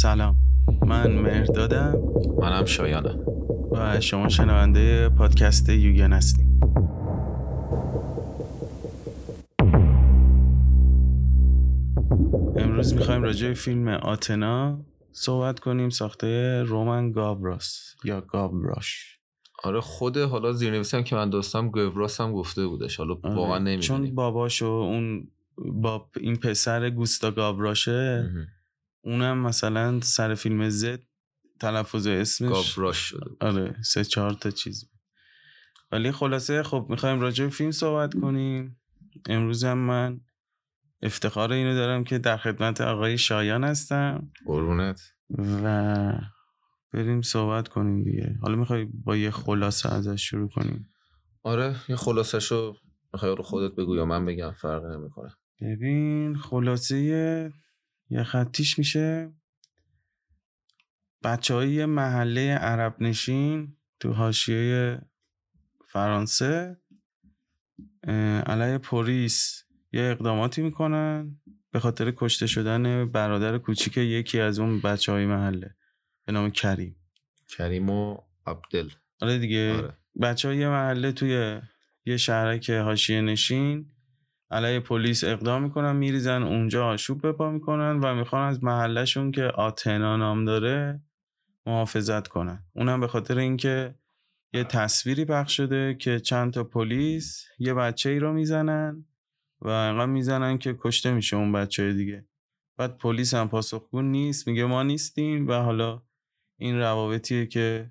سلام. من مهردادم. منم شایانم. و شما شنونده پادکست یوگن هستیم. امروز می‌خوایم راجع به فیلم آتنا صحبت کنیم ساخته رومن گابراس یا گابراش. آره خود حالا زیرنویسی که من دوستم گوراس هم گفته بودش. حالا آره. واقعا نمی‌دونیم. چون باباشو اون با این پسر گوستا گابراشه اونم مثلا سر فیلم زد تلفظ اسمش گابراش شده آره سه چهار تا چیز. ولی خلاصه خب می‌خوایم راجع به فیلم صحبت کنیم. امروز هم من افتخار اینو دارم که در خدمت آقای شایان هستم. قربونت. و بریم صحبت کنیم دیگه. حالا می‌خوای با یه خلاصه ازش شروع کنیم؟ آره یه خلاصشو می‌خوای رو خودت بگو یا من بگم فرق نمی‌کنه. ببین خلاصه یه خطیش میشه. بچه های محله عرب نشین تو حاشیه فرانسه علیه پلیس یه اقداماتی می‌کنن به خاطر کشته شدن برادر کوچیک یکی از اون بچه های محله به نام کریم. کریم و عبدل. آره دیگه. آره. بچه های محله توی یه شهرک حاشیه نشین. علیه پلیس اقدام می‌کنن میریزن اونجا آشوب بپا می‌کنن و می‌خوان از محلشون که آتنا نام داره محافظت کنن. اونم به خاطر اینکه یه تصویری پخش شده که چند تا پلیس یه بچه ای رو می‌زنن و انقدر می‌زنن که کشته میشه اون بچه دیگه. بعد پلیس هم پاسخگو نیست میگه ما نیستیم و حالا این روابطیه که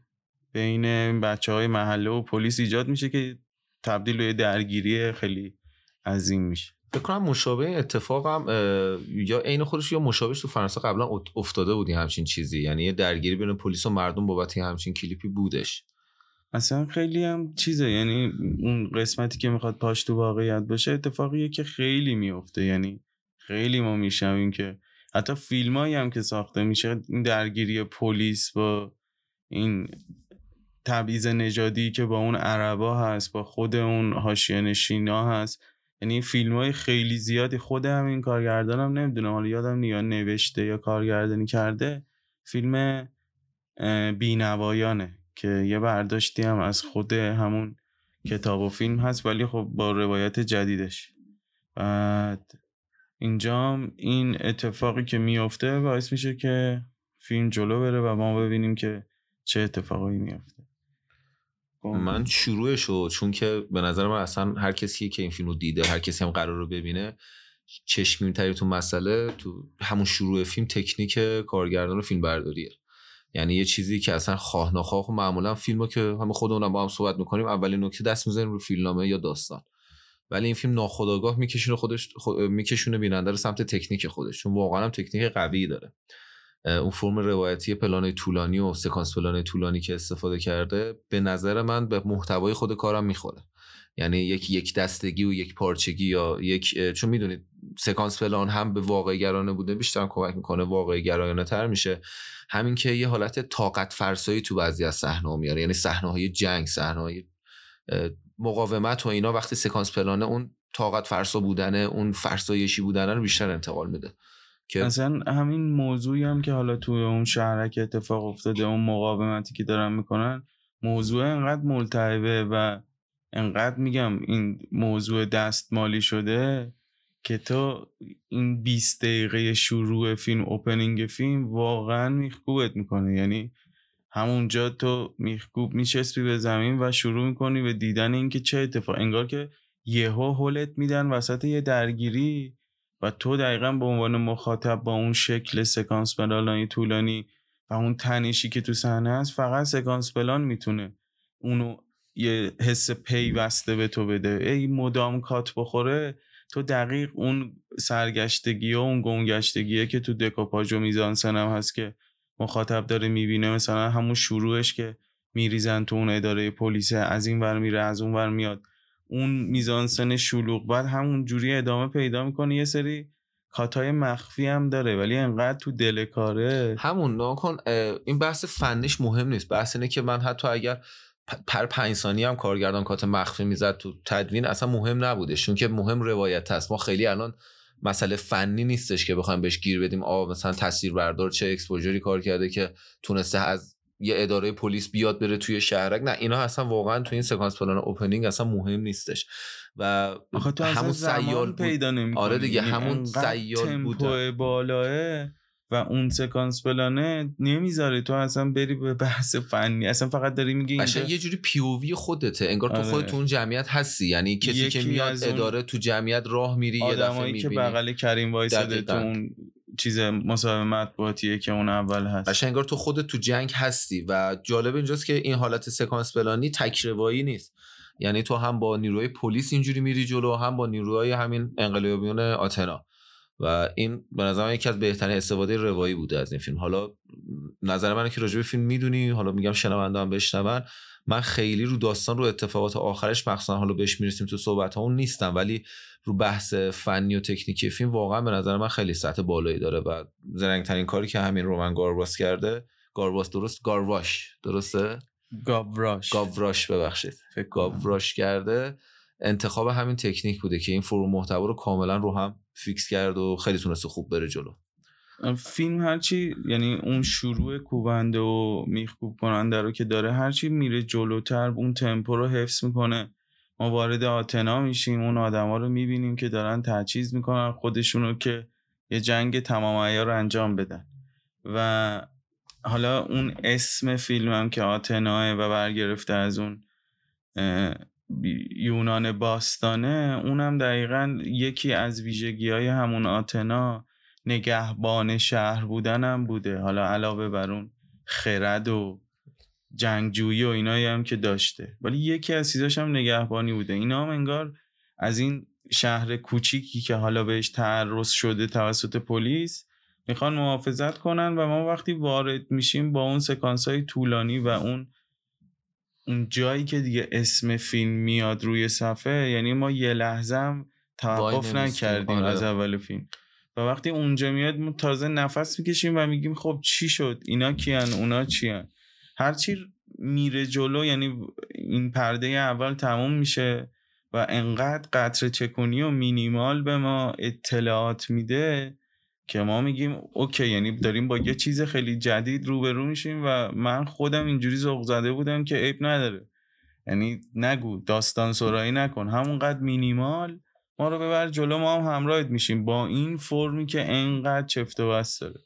بین بچه های محله و پلیس ایجاد میشه که تبدیل به درگیری خیلی عظیم میشه. فکر کنم مشابه این اتفاق هم یا عین خودش یا مشابهش تو فرانسه قبلا افتاده بودی همچین چیزی. یعنی یه درگیری بین پلیس و مردم بابت همچین کلیپی بودش. اصلا خیلی هم چیزه. یعنی اون قسمتی که می‌خواد پاش تو واقعیت باشه اتفاقیه که خیلی میفته یعنی خیلی ما میشنویم که حتی فیلمایی هم که ساخته میشه این درگیری پلیس با این تبعیض نژادی که با اون عربا هست با خود اون حاشیه نشینا هست یعنی فیلم های خیلی زیادی خود همین کارگردانم نمی‌دونم. حالا یادم نیا نوشته یا کارگردانی کرده. فیلم بینوایانه که یه برداشتی هم از خود همون کتاب و فیلم هست ولی خب با روایت جدیدش. بعد اینجا این اتفاقی که میفته باعث میشه که فیلم جلو بره و ما ببینیم که چه اتفاقایی میفته من شروعش رو چون که به نظر من اصلا هر کسی که این فیلم رو دیده هر کسی هم قرار رو ببینه چشمی تری تو مسئله تو همون شروع فیلم تکنیک کارگردان و فیلم برداریه یعنی یه چیزی که اصلا خواه نخواه و معمولا فیلمو که همه خودمونم با هم صحبت می‌کنیم اولین نکته دست می‌زنیم رو فیلمنامه یا داستان. ولی این فیلم ناخودآگاه میکشونه خودش خو... میکشونه بیننده رو سمت تکنیک خودش چون واقعا هم تکنیک قوی داره. اون فرم روایتی پلان طولانی و سکانس پلان طولانی که استفاده کرده به نظر من به محتوای خود کارم می‌خوره. یعنی یک یک دستگی و یک پارچگی یا یک چون می‌دونید سکانس پلان هم به واقع گرانه بوده بیشتر کمک می‌کنه واقع گرایانه تر میشه. همین که یه حالت طاقت فرسایی تو بعضی از صحنه میاره. یعنی صحنه های جنگ صحنه های مقاومت و اینا وقتی سکانس پلانه اون طاقت فرسا بودنه اون فرسایشی بودنه رو بیشتر انتقال میده. که اصلا همین موضوعی هم که حالا توی اون شهرک اتفاق افتاده اون مقاومتی که دارن می‌کنن موضوع انقدر ملتهبه و انقدر میگم این موضوع دستمالی شده که تو این 20 دقیقه شروع فیلم اوپنینگ فیلم واقعا میخکوبت می‌کنه. یعنی همونجا تو میخکوب میچسبی به زمین و شروع می‌کنی به دیدن اینکه چه اتفاق انگار که یهو هولت میدن وسط یه درگیری. و تو دقیقا به عنوان مخاطب با اون شکل سکانس پلانی طولانی و اون تنشی که تو صحنه هست فقط سکانس پلان می‌تونه اونو یه حس پیوسته به تو بده. ای مدام کات بخوره تو دقیق اون سرگشتگی و اون گمگشتگیه که تو دکوپاژ و میزانسن هم هست که مخاطب داره می‌بینه. مثلا همون شروعش که میریزن تو اون اداره پلیس از این ور میره از اون ور میاد. اون میزانسن شلوغ بعد همون جوری ادامه پیدا می‌کنه. یه سری کاتای مخفی هم داره ولی انقدر تو دل کاره. همون ناکن این بحث فنیش مهم نیست. بحث اینه که من حتی اگر پر پنج ثانیه هم کارگردان کات مخفی می‌زد تو تدوین اصلا مهم نبوده چون که مهم روایت هست. ما خیلی الان مسئله فنی نیستش که بخوایم بهش گیر بدیم. آ مثلا تصویربردار چه exposure ی کار کرده که تونسته از یه اداره پلیس بیاد بره توی شهرک نه اینا اصلا واقعا توی این سکانس پلان opening اصلا مهم نیستش. و تو همون سیال پیدا نمی‌کنی. آره دیگه یعنی همون سیال بود بالاه و اون سکانس پلانه نمی‌ذاره تو اصلا بری به بحث فنی. اصلا فقط داری میگی اینجا یه جوری POV ی خودته. انگار تو آره. خودت تو اون جمعیت هستی. یعنی کسی که میاد اداره تو جمعیت راه میری یه دفعه آدمایی که می‌بینی. بغل کریم وایساده تو. اون چیز مصاحبه مطبوعاتیه که اون اول هست. قشنگ انگار تو خودت تو جنگ هستی و جالب اینجاست که این حالت سکانس پلانی تکروایی نیست. یعنی تو هم با نیروهای پلیس اینجوری میری جلو هم با نیروهای همین انقلابیون آتنا. و این به نظر من یکی از بهترین استفاده روایی بوده از این فیلم. حالا نظر من که راجع به فیلم می‌دونی حالا میگم شنونده هم بشنون. من خیلی رو داستان رو اتفاقات آخرش مخصوصا حالا بهش می‌رسیم تو صحبت اون نیستم ولی رو بحث فنی و تکنیکی فیلم واقعا به نظر من خیلی سطح بالایی داره و زرنگترین کاری که همین رومن گارواس کرده گارواس درست؟ گارواش درسته؟ گاوراش. گاوراش ببخشید. گاوراش کرده. انتخاب همین تکنیک بوده که این فرو محتوا رو کاملا رو هم فیکس کرد و خیلی تونسته خوب بره جلو. فیلم هرچی یعنی اون شروع کوبنده و میخکوب کننده رو که داره هرچی میره جلوتر اون تمپو رو حفظ می‌کنه. ما وارد آتنا میشیم اون آدما رو می‌بینیم که دارن تجهیز می‌کنن خودشونو که یه جنگ تمام عیار انجام بدن. و حالا اون اسم فیلم هم که آتناه و برگرفته از اون یونان باستانه اونم دقیقا یکی از ویژگی های همون آتنا نگهبان شهر بودنم بوده. حالا علاوه بر اون خرد و جنگجویی و اینایی هم که داشته. ولی یکی از چیزاش هم نگهبانی بوده. اینا هم انگار از این شهر کوچیکی که حالا بهش تعرض شده توسط پلیس می‌خوان محافظت کنن و ما وقتی وارد میشیم با اون سکانس های طولانی و اون اون جایی که دیگه اسم فیلم میاد روی صفحه یعنی ما یه لحظه هم توقف. نکردیم آره. از اول فیلم و وقتی اونجا میاد ما تازه نفس می‌کشیم و میگیم خب چی شد اینا کیان اونا چیان هرچی میره جلو یعنی این پرده اول تموم میشه و انقدر قطر چکونی و مینیمال به ما اطلاعات میده که ما میگیم اوکی یعنی داریم با یه چیز خیلی جدید روبرو میشیم و من خودم اینجوری ذوق زده بودم که عیب نداره. یعنی نگو داستان سرایی نکن. همونقدر مینیمال ما رو ببر جلو ما هم همراهت میشیم. با این فرمی که انقدر چفت و بست داره.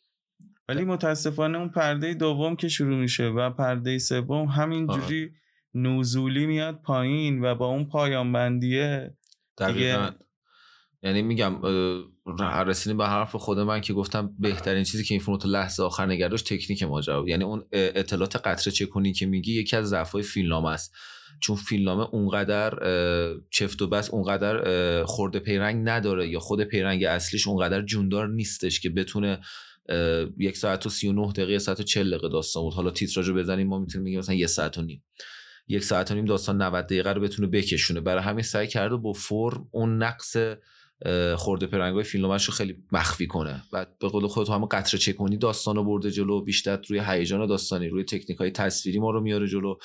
ولی متاسفانه اون پرده دوم که شروع میشه و پرده سوم همینجوری نزولی میاد پایین و با اون پایان بندیه دقیقاً یعنی میگم رسیدیم به حرف خود من که گفتم بهترین چیزی که این فیلم رو تا لحظه آخر نگه داشت تکنیک ماجرا. بود یعنی اون اطلاعات قطره چکونی که میگی یکی از ضعف‌های فیلمنامه است. چون فیلمنامه اونقدر چفت و بس اونقدر خورده پیرنگ نداره یا خود پیرنگ اصلیش اونقدر جوندار نیستش که بتونه یک ساعت و سی و نه دقیقه ساعت و چل دقیقه داستان بود. حالا تیتراژو بزنیم ما می‌تونیم بگیم مثلا یه ساعت و نیم. یک ساعت و نیم داستان 90 دقیقه رو بتونه بکشونه. برای همین سعی کرده با فرم اون نقص خورده پرنگای رو خیلی مخفی کنه. و به قول خودت همون قطره چکونی داستان رو برده جلو بیشتر روی هیجان داستانی روی تکنیک های تصویری ما رو میاره جلو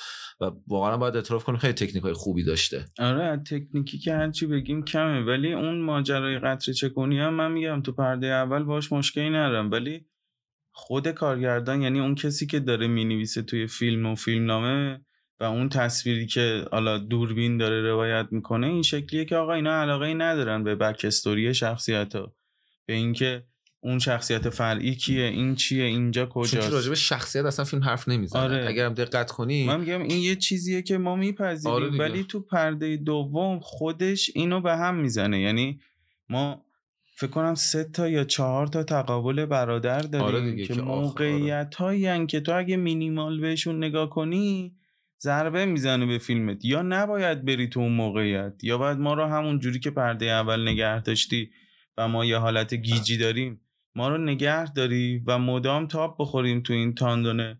و واقعا باید اعتراف کنیم خیلی تکنیک های خوبی داشته. آره تکنیکی که هرچی بگیم کمه ولی اون ماجرای قطره چکونی هم من میگم تو پرده اول باش مشکلی ندارم. ولی خود کارگردان یعنی اون کسی که داره می‌نویسه توی فیلم و فیلمنامه و اون تصویری که حالا دوربین داره روایت می‌کنه این شکلیه که آقا اینا علاقه ای ندارن به بک استوری شخصیت ها به اینکه اون شخصیت فرعی کیه این چیه اینجا چون که راجع کجاست به شخصیت اصلا فیلم حرف نمی‌زنه. آره. اگرم دقت کنی. من میگم این یه چیزیه که ما میپذیریم. آره. ولی تو پرده دوم خودش اینو به هم می‌زنه. یعنی ما فکر کنم سه تا یا چهار تا تقابل برادر داریم آره که که موقعیت هایی که تو اگه مینیمال بهشون نگاه کنی ضربه می‌زنه به فیلمت یا نباید بری تو اون موقعیت یا باید ما رو همون جوری که پرده اول نگه داشتی و ما یه حالت گیجی داریم ما رو نگه داری و مدام تاپ بخوریم تو این تاندونه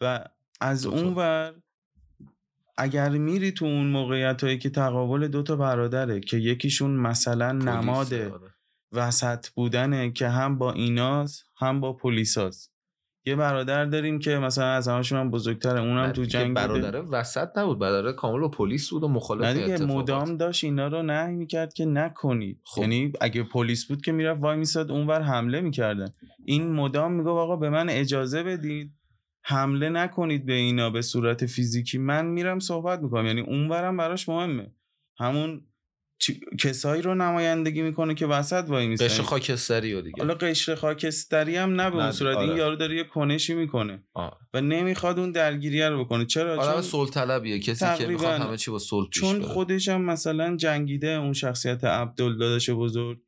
و از. اون ور اگر میری تو اون موقعیت هایی که تقابل دوتا برادره که یکیشون مثلا نماده آره. وسط بودنه که هم با ایناز هم با پلیساز یه برادر داریم که مثلا از همشون هم بزرگتره اونم تو جنگ برادر وسط نبود برادر کامل با پلیس بود و مخالف دیگه مدام داشت اینا رو نهی می‌کرد که نکنید. خب. یعنی اگه پلیس بود که می‌رفت وای میساد اونور حمله می‌کردن. این مدام میگه آقا به من اجازه بدید. حمله نکنید به اینا به صورت فیزیکی. من میرم صحبت می‌کنم. یعنی اونورم براش مهمه. همون کسایی رو نمایندگی می‌کنه که وسط وای میسن. قشر خاکستری و دیگه. حالا قشر خاکستری هم نه به اون صورت. این آره. یارو داره یه کنشی می‌کنه آه. و نمی‌خواد اون درگیری رو بکنه. چرا؟ آدم صلح طلبیه کسی که می‌خواد همه چی با صلح چون خودش هم مثلا جنگیده اون شخصیت عبدال داداش بزرگ.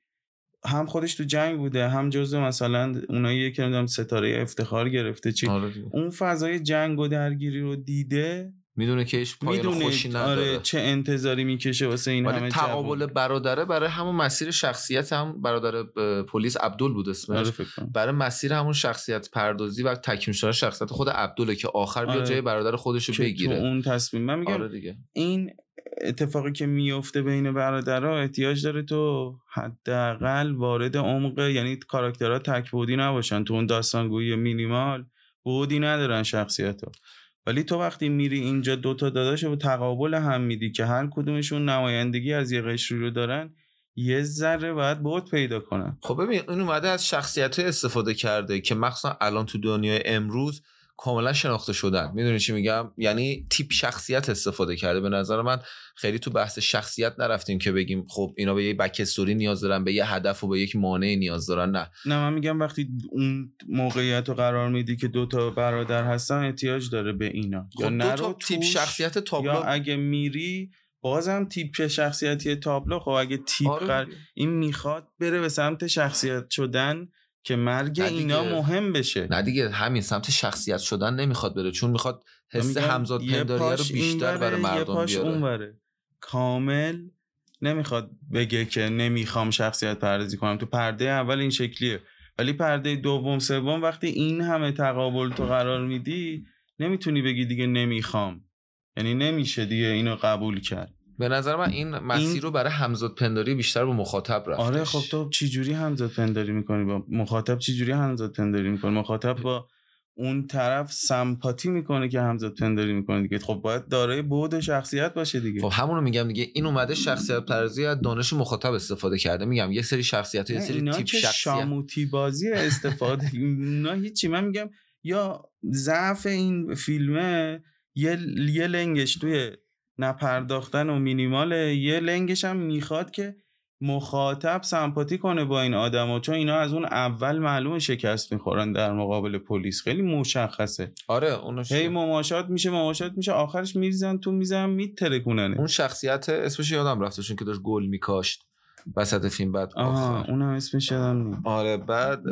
هم خودش تو جنگ بوده هم جزو مثلا اونایی که نمی‌دونم ستاره افتخار گرفته چی. آره اون فضای جنگ و درگیری رو دیده می‌دونه که ایش پایان خوشی نداره. آره چه انتظاری می‌کشه واسه این همه تقابل برادره برای همون مسیر شخصیت هم برادر پلیس عبدال بود اسمش. آره برای مسیر همون شخصیت پردازی و تکمیل شدن شخصیت خود عبداله که آخر آره. جای برادر خودش رو بگیره. اون تصمیم. من میگم آره دیگه. این اتفاقی که میفته بین برادرها احتیاج داره تو حداقل وارد عمق یعنی کاراکترها تک بودی نباشن. تو اون داستانگویی مینیمال بودی ندارن شخصیت ها. ولی تو وقتی میری اینجا دوتا داداش و تقابل هم میدی که هر کدومشون نمایندگی از یه قشری رو دارن یه ذره باید بود پیدا کنن. خب ببین این اومده از شخصیت استفاده کرده که مخصوصا الان تو دنیای امروز کاملا شناخته شدن. می‌دونی چی میگم؟ یعنی تیپ شخصیت استفاده کرده. به نظر من خیلی تو بحث شخصیت نرفتیم که بگیم خب اینا به یه بک نیاز دارن به یه هدف و به یک مانع نیاز دارن. نه. نه من میگم وقتی اون موقعیت رو قرار میدی که دو تا برادر هستن احتیاج داره به اینا. خب یا دو تا تیپ شخصیت تابلو. یا اگه میری بازم تیپ شخصیتی تابلو. خب اگه تیپ آره. این می‌خواد بره به سمت شخصیت شدن که مرگ اینا مهم بشه. نه دیگه همین سمت شخصیت شدن نمی‌خواد بره چون می‌خواد حس همزاد پنداری رو بیشتر برای مردم بیاره. کامل نمی‌خواد بگه که نمی‌خوام شخصیت پردازی کنم. تو پرده اول این شکلیه. ولی پرده دوم سوم وقتی این همه تقابل تو قرار میدی نمی‌تونی بگی دیگه نمی‌خوام. یعنی نمیشه دیگه اینو قبول کرد. به نظر من این مسیر رو برای همزاد پنداری بیشتر با مخاطب رفت آره خب تو چی جوری همزاد پنداری می‌کنی؟ با مخاطب چی جوری همزاد پنداری می‌کنی؟ مخاطب با اون طرف سمپاتی می‌کنه که همزاد پنداری می‌کنه دیگه. خب باید دارای بود شخصیت باشه دیگه. خب همون رو میگم دیگه. این اومده شخصیت پرزی از دانش مخاطب استفاده کرده. میگم یه سری شخصیت یه سری تیپ شخصیت. شاموتی بازی استفاده اینا هیچی. من میگم یا ضعف این فیلمه یه یه لنگش توی نپرداختن و مینیماله. یه لنگش هم می‌خواد که مخاطب سمپاتی کنه با این آدما چون اینا از اون اول معلوم شکست می‌خورن در مقابل پلیس. خیلی مشخصه. آره اونش هی مماشات میشه مماشات میشه آخرش میریزن تو میزن میترکونن اون شخصیت اسمش یادم رفته چون که داشت گل میکاشت وسط فیلم بعد آها اونم اسمش یادم آره بعد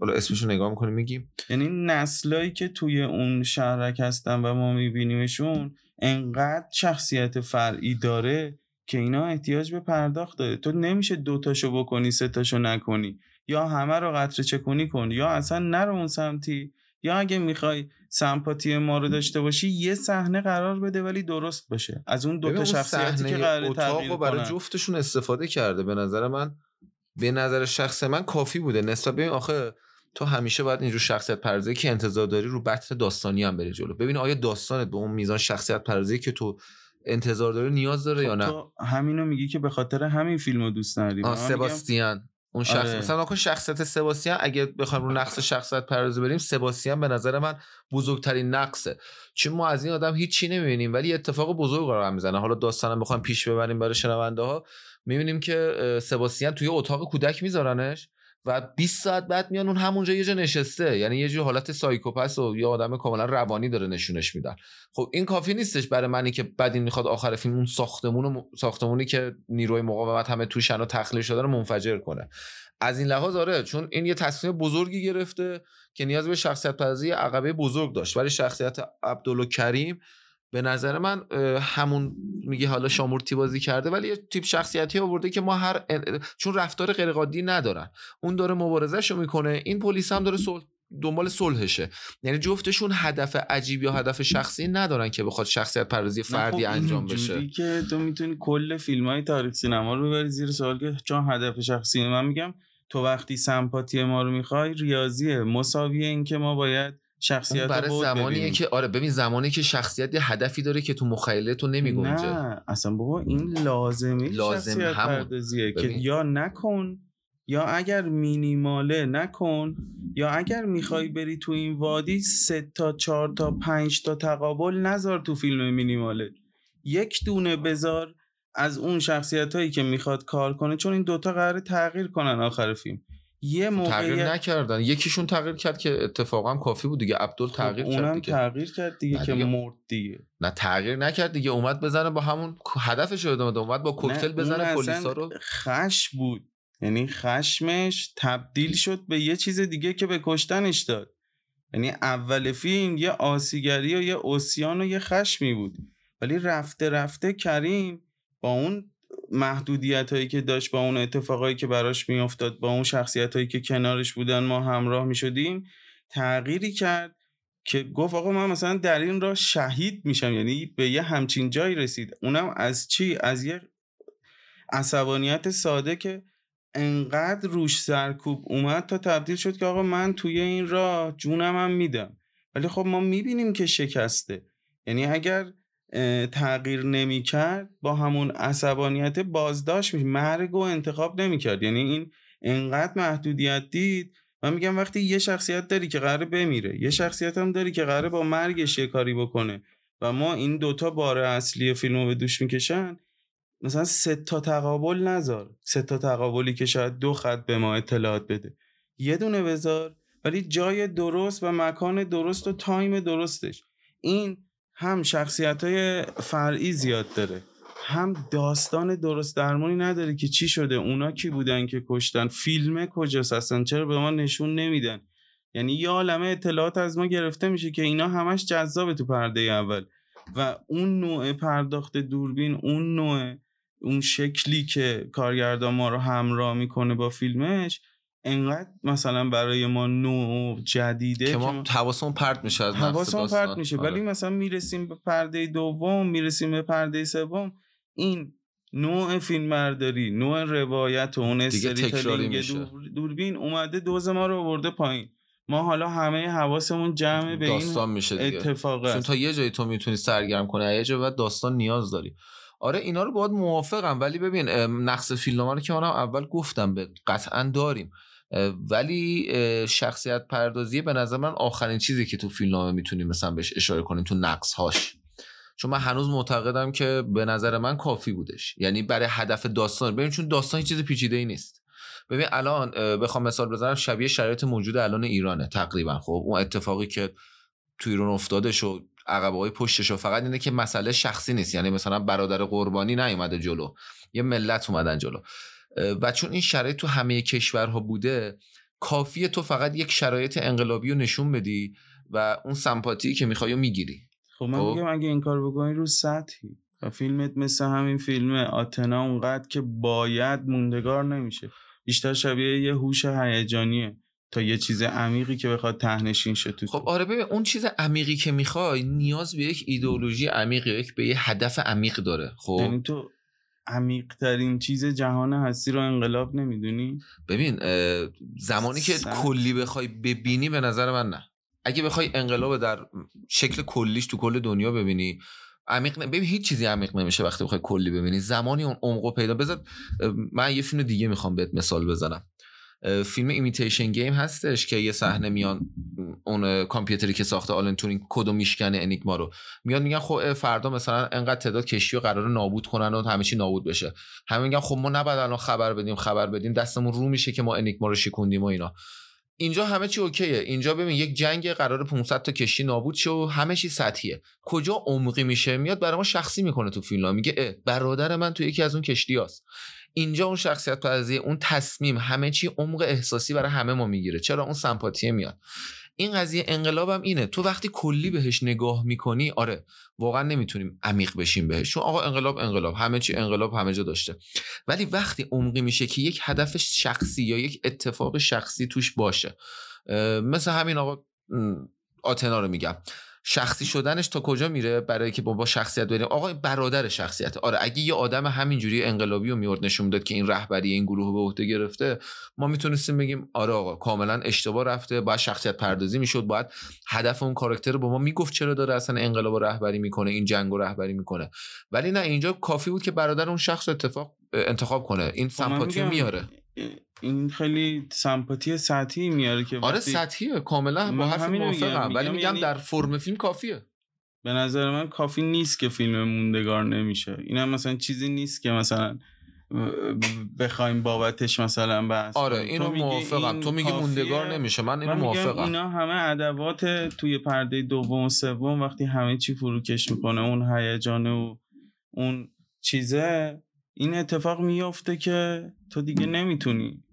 حالا اسمشو نگاه می‌کنیم میگیم. یعنی نسلایی که توی اون شهرک هستن و ما میبینیمشون انقدر شخصیت فرعی داره که اینا احتیاج به پرداخت داره. تو نمیشه دوتاشو بکنی سه تاشو نکنی. یا همه رو قطره چکونی کن. یا اصلا نرو اون سمتی. یا اگه می‌خوای سمپاتی ما رو داشته باشی یه صحنه قرار بده ولی درست باشه. از اون دوتا شخصیتی که قرار تغییر برای جفتشون استفاده کرده. به نظر من به نظر شخص من کافی بوده. نسبت به آخه تو همیشه باید اینجور شخصیت پردازی که انتظار داری رو بطن داستانی هم بری جلو. ببین آیا داستانت به اون میزان شخصیت پردازی که تو انتظار داره نیاز داره یا خب نه؟ تو همینو میگی که به خاطر همین فیلمو دوست نداری. سباستیان اون شخص آره. مثلا آخه شخصیت سباستیان اگه بخوایم رو نقص شخصیت پردازی بریم سباستیان به نظر من بزرگترین نقصه. چون ما از این آدم هیچی نمی‌بینیم ولی اتفاق بزرگ قرار می‌زنه. حالا داستانم بخوایم پیش ببریم برای شنونده ها. می‌بینیم که سباستیان توی اتاق کودک میذارنش. و 20 ساعت بعد میان اون همونجا یه جا نشسته. یعنی یه جور حالت سایکوپس و یه آدم کاملا روانی داره نشونش میدن. خب این کافی نیستش برای منی که بعد این می‌خواد آخر فیلم اون ساختمون ساختمونی که نیروی مقاومت همه توشن و تخلیه شده رو منفجر کنه. از این لحاظ آره چون این یه تصمیم بزرگی گرفته که نیاز به شخصیت پردازی عقبه بزرگ داشت. ولی شخصیت کریم به نظر من همون میگه حالا شامورتی بازی کرده ولی یه تیپ شخصیتی آورده که ما هر چون رفتار غیرقادی ندارن. اون داره مبارزهشو می‌کنه این پلیس هم داره صلح دنبال صلحشه. یعنی جفتشون هدف عجیب یا هدف شخصی ندارن که بخواد شخصیت پردازی فردی خب انجام بشه. که تو می‌تونی کل فیلم های تاریخ سینما رو ببری زیر سوال که چون هدف شخصی من میگم تو وقتی سمپاتی ما رو می‌خوای ریاضیه مساویه این که ما باید شخصیت برای زمانیه که آره ببین زمانی که شخصیت یه هدفی داره که تو مخیله تو نمیگنجه نه اصلا بابا این لازمی لازم شخصیت. پردازیه که. یا نکن یا اگر مینیماله نکن یا اگر می‌خوای بری تو این وادی سه تا چهار تا پنج تا تقابل نذار تو فیلم مینیماله یک دونه بذار از اون شخصیت هایی که می‌خواد کار کنه چون این دوتا قرار تغییر کنن آخر فیلم یه تغییر موقعیت نکردن. یکیشون تغییر کرد که اتفاقا کافی بود دیگه. عبدال تغییر خب کرد اونم دیگه. تغییر کرد دیگه نه که دیگه. مرد دیگه. نه تغییر نکرد دیگه. اومد بزنه با همون هدفش رو ادامه. اومد با کوکتل نه، بزنه پلیسا رو. خش بود. یعنی خشمش تبدیل شد به یه چیز دیگه که به کشتنش داد. یعنی اول فیلم یه آسیگری و یه اوسیان و یه خشمی بود. ولی رفته رفته کریم با اون محدودیت هایی که داشت با اون اتفاقایی که براش میافتاد با اون شخصیت هایی که کنارش بودن ما همراه می شدیم تغییری کرد که گفت آقا من مثلا در این راه شهید میشم. یعنی به یه همچین جایی رسید. اونم از چی؟ از یه عصبانیت ساده که انقدر روش سرکوب اومد تا تبدیل شد که آقا من توی این راه جونم هم میدم. ولی خب ما می‌بینیم که شکسته. یعنی اگر تغییر نمی‌کرد با همون عصبانیت بازداشت میشه مرگ و انتخاب نمی‌کرد. یعنی این انقدر محدودیت دید. من میگم وقتی یه شخصیت داری که قراره بمیره یه شخصیت هم داری که قراره با مرگش یه کاری بکنه و ما این دوتا بار اصلی فیلم رو به دوش می‌کشن مثلا سه تا تقابل نذار. سه تا تقابلی که شاید دو خط به ما اطلاعات بده. یه دونه بذار ولی جای درست و مکان درست و تایم درستش. این هم شخصیت های فرعی زیاد داره هم داستان درست درمانی نداره که چی شده اونا کی بودن که کشتن فیلم کجاست اصلا چرا به ما نشون نمیدن؟ یعنی یه عالمه اطلاعات از ما گرفته میشه که اینا همش جذابه تو پرده اول و اون نوع پرداخت دوربین اون نوع اون شکلی که کارگردان ما رو همراه می‌کنه با فیلمش انقدر مثلا برای ما نوع جدیده که ما حواسمون پرت میشه از حواسمون. پرت میشه آره. ولی مثلا می‌رسیم به پرده دوم می‌رسیم به پرده سوم این نوع فیلم برداری نوع روایت و اون استری تلینگ. دور- دوربین اومده دوز ما رو برده پایین ما حالا همه حواسمون جمع به این داستان میشه دیگه اتفاق چون تا یه جایی تو می‌تونی سرگرم کنی یه جایی بعد داستان نیاز داری آره اینا رو باید موافقم. ولی ببین نقص فیلمنامه رو که منم اول گفتم به قطعا داریم. ولی شخصیت پردازی به نظر من آخرین چیزی که تو فیلمنامه می‌تونیم مثلا بهش اشاره کنیم تو نقص هاش چون من هنوز معتقدم که به نظر من کافی بودش. یعنی برای هدف داستان. ببین چون داستان چیز پیچیده ای نیست. ببین الان بخوام مثال بزنم شبیه شرایط موجود الان ایرانه تقریبا. خب اون اتفاقی که تو ایران افتادش و عقبه های پشتش و فقط اینه که مسئله شخصی نیست. یعنی مثلا برادر قربانی نیومده جلو. یه ملت اومدن جلو. و چون این شرایط تو همه کشورها بوده کافیه تو فقط یک شرایط انقلابی رو نشون بدی و اون سمپاتی که می‌خوای می‌گیری. خب من خب. میگم اگه این کار بکنی رو سطحی. و فیلمت مثل همین فیلم آتنا اونقدر که باید موندگار نمیشه. بیشتر شبیه یه هوش هیجانیه. تا یه چیز عمیقی که بخواد تهنشین شه تو خب آره ببین اون چیز عمیقی که می‌خوای نیاز به یک ایدئولوژی عمیق یا یک به یه هدف عمیق داره خب؟ یعنی تو عمیق ترین چیز جهان هستی رو انقلاب نمی‌دونی؟ ببین زمانی که سخت. کلی بخوای ببینی به نظر من نه. اگه بخوای انقلاب در شکل کلیش تو کل دنیا ببینی عمیق نه- ببین هیچ چیزی عمیق نمیشه وقتی بخوای کلی ببینی. زمانی اون عمقو پیدا بذار من یه فیلم دیگه می‌خوام بهت مثال بزنم. فیلم Imitation Game هستش که یه صحنه میان اون کامپیوتری که ساخته آلن تورینگ کدو میشکنه انیگما رو. میان میگن خب فردا مثلا انقدر تعداد کشتی رو قرار نابود کنن و همه چی نابود بشه. همه میگن خب ما نباید الان خبر بدیم خبر بدیم. دستمون رو میشه که ما انیگما رو شکوندیم و اینا. اینجا همه چی اوکیه. اینجا ببین یک جنگ قرار 500 تا کشتی نابود شه و همه چی سطحیه. کجا عمقی میشه؟ میاد برای ما شخصی می‌کنه تو فیلم. میگه برادر من تو یکی از اون کشتی هست. اینجا اون شخصیت پردازی اون تصمیم همه چی عمق احساسی برای همه ما می‌گیره. چرا؟ اون سمپاتیه میاد. این قضیه انقلابم اینه. تو وقتی کلی بهش نگاه می‌کنی آره واقعا نمی‌تونیم عمیق بشیم بهش. چون آقا انقلاب انقلاب. همه چی انقلاب همه جا داشته. ولی وقتی عمقی میشه که یک هدف شخصی یا یک اتفاق شخصی توش باشه. مثل همین آقا آتنا رو میگم. شخصی شدنش تا کجا میره برای که با شخصیت بریم آقا برادر شخصیت. آره اگه یه آدم همینجوری انقلابی رو میورد نشون می‌داد که این رهبری این گروه به عهده گرفته ما می‌تونستیم بگیم آره آقا کاملا اشتباه رفته باید شخصیت پردازی می‌شد باید هدف اون کاراکتر رو با ما می‌گفت چرا داره اصلا انقلاب رهبری می‌کنه این جنگ رو رهبری می‌کنه. ولی نه اینجا کافی بود که برادر اون شخص اتفاق انتخاب کنه. این خب سمپاتی میاره. این خیلی سمپاتی سطحی میاره که آره سطحیه. کاملا با حرف موافقم. ولی میگم یعنی در فرم فیلم کافیه. به نظر من کافی نیست که فیلم موندگار نمیشه. اینم مثلا چیزی نیست که مثلا بخوایم بابتش مثلا بحث آره اینو موافقم. تو میگی موندگار نمیشه. من اینو موافقم. اینا همه ادوات توی پرده دوم و سوم وقتی همه چی فروکش می‌کنه اون هیجان و اون چیزه این اتفاق میافته که تو دیگه نمی‌تونی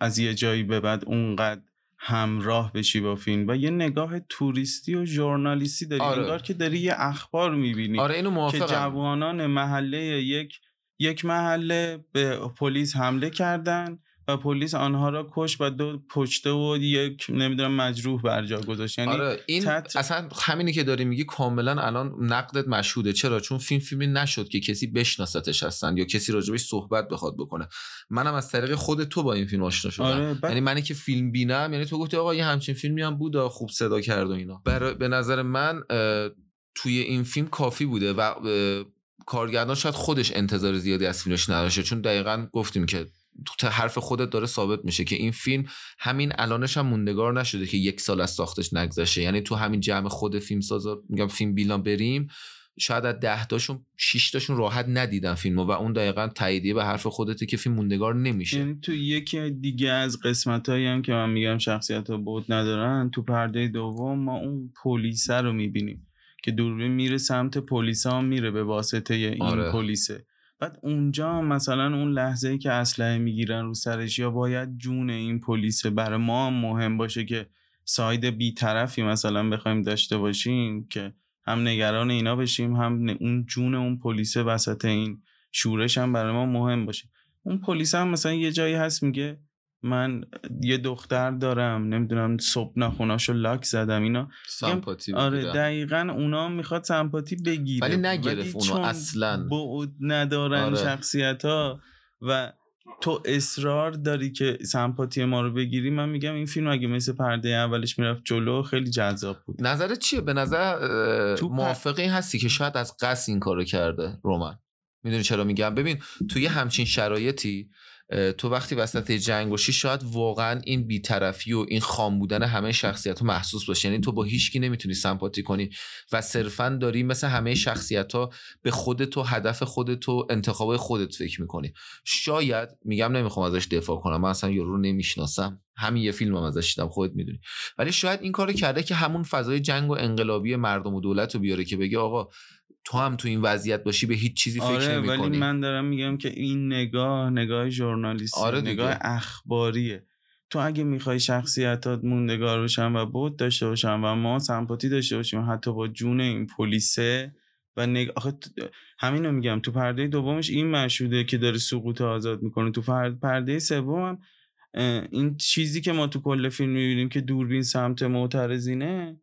از یه جایی به بعد اونقدر همراه بشی با فیلم و یه نگاه توریستی و ژورنالیستی داری آره. انگار که داری یه اخبار می‌بینی آره اینو که جوانان محله یک یک محله به پلیس حمله کردن و پلیس آنها را کش و دو پشته و یک نمی‌دونم مجروح بر جا گذاشت. یعنی آره این تت... اصلا همینی که داری میگی کاملا الان نقدت مشهوده. چرا؟ چون فیلم فیلمی نشد که کسی بشناستش هستن یا کسی راجبش صحبت بخواد بکنه. منم از طریق خود تو با این فیلم آشنا شدم. آره یعنی منی که فیلم بینم یعنی تو گفتی آقا یه همچین فیلمی هم بود خوب صدا کرد و اینا. بر... به نظر من توی این فیلم کافی بوده و کارگردان شاید خودش انتظار زیادی از فیلمش نداشته. چون دقیقا گفتیم که تو حرف خودت داره ثابت میشه که این فیلم همین الانش هم موندگار نشده که یک سال از ساختش نگذشه یعنی تو همین جمع خود فیلم سازا میگم فیلم بیلان بریم شاید از ده تاشون 6 تاشون راحت ندیدن فیلمو و اون دقیقا تاییدیه به حرف خودته که فیلم موندگار نمیشه. یعنی تو یکی دیگه از قسمت هایی هم که من میگم شخصیت ها بود ندارن تو پرده دوم ما اون پلیسه رو می‌بینیم که دوربین میره سمت پلیس ها میره به واسطه این آره. پلیسه. بعد اونجا مثلا اون لحظه که اسلحه می‌گیرن رو سرش یا باید جون این پلیس برای ما مهم باشه که ساید بیطرفی مثلا بخوایم داشته باشیم که هم نگران اینا بشیم هم اون جون اون پلیس وسط این شورش هم برای ما مهم باشه. اون پلیس هم مثلا یه جایی هست میگه من یه دختر دارم نمی‌دونم صبح نخوناشو لاک زدم اینا. سمپاتی آره دقیقا اونا می‌خواد سمپاتی بگیره. ولی نگرفت اونا اصلا. بعد ندارن آره. شخصیت ها و تو اصرار داری که سمپاتی ما رو بگیری من میگم این فیلم اگه مثل پرده اولش می‌رفت جلو خیلی جذاب بود. نظرت چیه؟ به نظر تو موافقی هستی که شاید از قصد این کارو کرده رومن. می‌دونی چرا میگم؟ ببین توی همچین شرایطی تو وقتی وسط جنگ باشی شاید واقعا این بیطرفی و این خام بودن همه شخصیت ها محسوس باشه. یعنی تو با هیچکی نمی‌تونی سمپاتی کنی و صرفا داری مثل همه شخصیت ها به خودت و هدف خودت و انتخاب خودت فکر می‌کنی. شاید میگم نمی‌خوام ازش دفاع کنم من اصلا یورو رو نمی‌شناسم. همین یه فیلم هم ازش دیدم خودت می‌دونی. ولی شاید این کارو کرده که همون فضای جنگ و انقلابی مردم و دولت رو بیاره که بگه آقا تو هم تو این وضعیت باشی به هیچ چیزی فکر آره نمی ولی من دارم میگم که این نگاه نگاه ژورنالیستی آره نگاه اخباریه. تو اگه می‌خوای شخصیتات موندگار بشن و بود داشته باشن و ما سمپاتی داشته باشیم حتی با جون این پلیسه و نگ... آخه همین رو میگم تو پرده دومش این مشهوده که داره سقوط آزاد می‌کنه. تو پرده سوم این چیزی که ما تو کل فیلم می‌بینیم که دوربین سمت معترضینه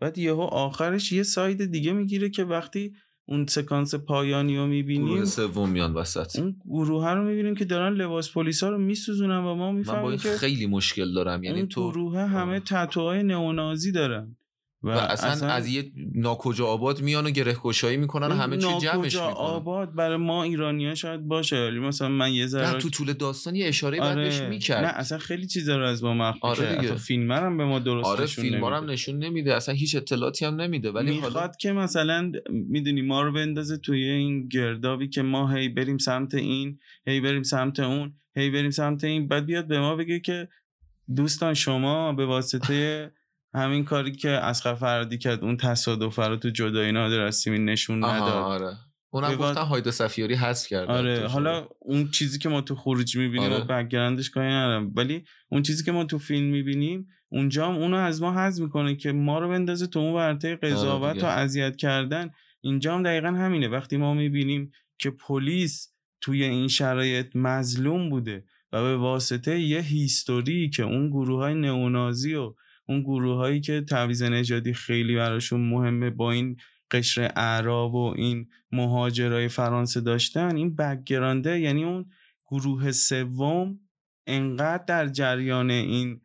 بعد یهو آخرش یه ساید دیگه می‌گیره که وقتی اون سکانس پایانی رو می‌بینیم گروه سوم میان وسط. اون گروه رو می‌بینیم که دارن لباس پلیسا رو میسوزونن و ما می‌فهمیم که خیلی مشکل دارم. یعنی تو گروه همه تتوهای نئونازی دارن. و, اصلا, از یه ناکجا آباد میان و گره کشایی می‌کنن و همه چی جمعش می‌کنن. آباد برای ما ایرانی شاید باشه ولی مثلا من یه ذره تو طول داستان یه اشاره آره. بهش می‌کرد. نه اصلا خیلی چیزا رو از ما مخفی آره دیگه. فیلم هم به ما درست آره فیلم هم نشون نمیده. اصلا هیچ اطلاعاتی هم نمیده. ولی می‌خواد حالا... که مثلا می‌دونی ما رو بندازه توی این گردابی که ما هی بریم سمت این هی بریم سمت اون هی بریم سمت این. بعد بیاد به ما بگه که دوستان شما به واسطه همین کاری که اصغر فرهادی کرد اون تصادف رو تو جدایی نادر از نشون نداد. آره. اونم بباد... گفتن هایده صفی‌یاری هست کرد آره حالا اون چیزی که ما تو خروج می‌بینیم آره. و background ش کاری ندارم. ولی اون چیزی که ما تو فیلم می‌بینیم اونجا هم اونو از ما حذف می‌کنه که ما رو بندازه تو اون ورطه قضاوت آره و اذیت کردن. اینجا هم دقیقا همینه. وقتی ما می‌بینیم که پلیس توی این شرایط مظلوم بوده و به واسطه یه هیستوری که اون گروه های نئونازی و اون گروه هایی که تعویز نژادی خیلی براشون مهمه با این قشر اعراب و این مهاجرای فرانسه داشتن این بکگرانده یعنی اون گروه سوم انقدر در جریان این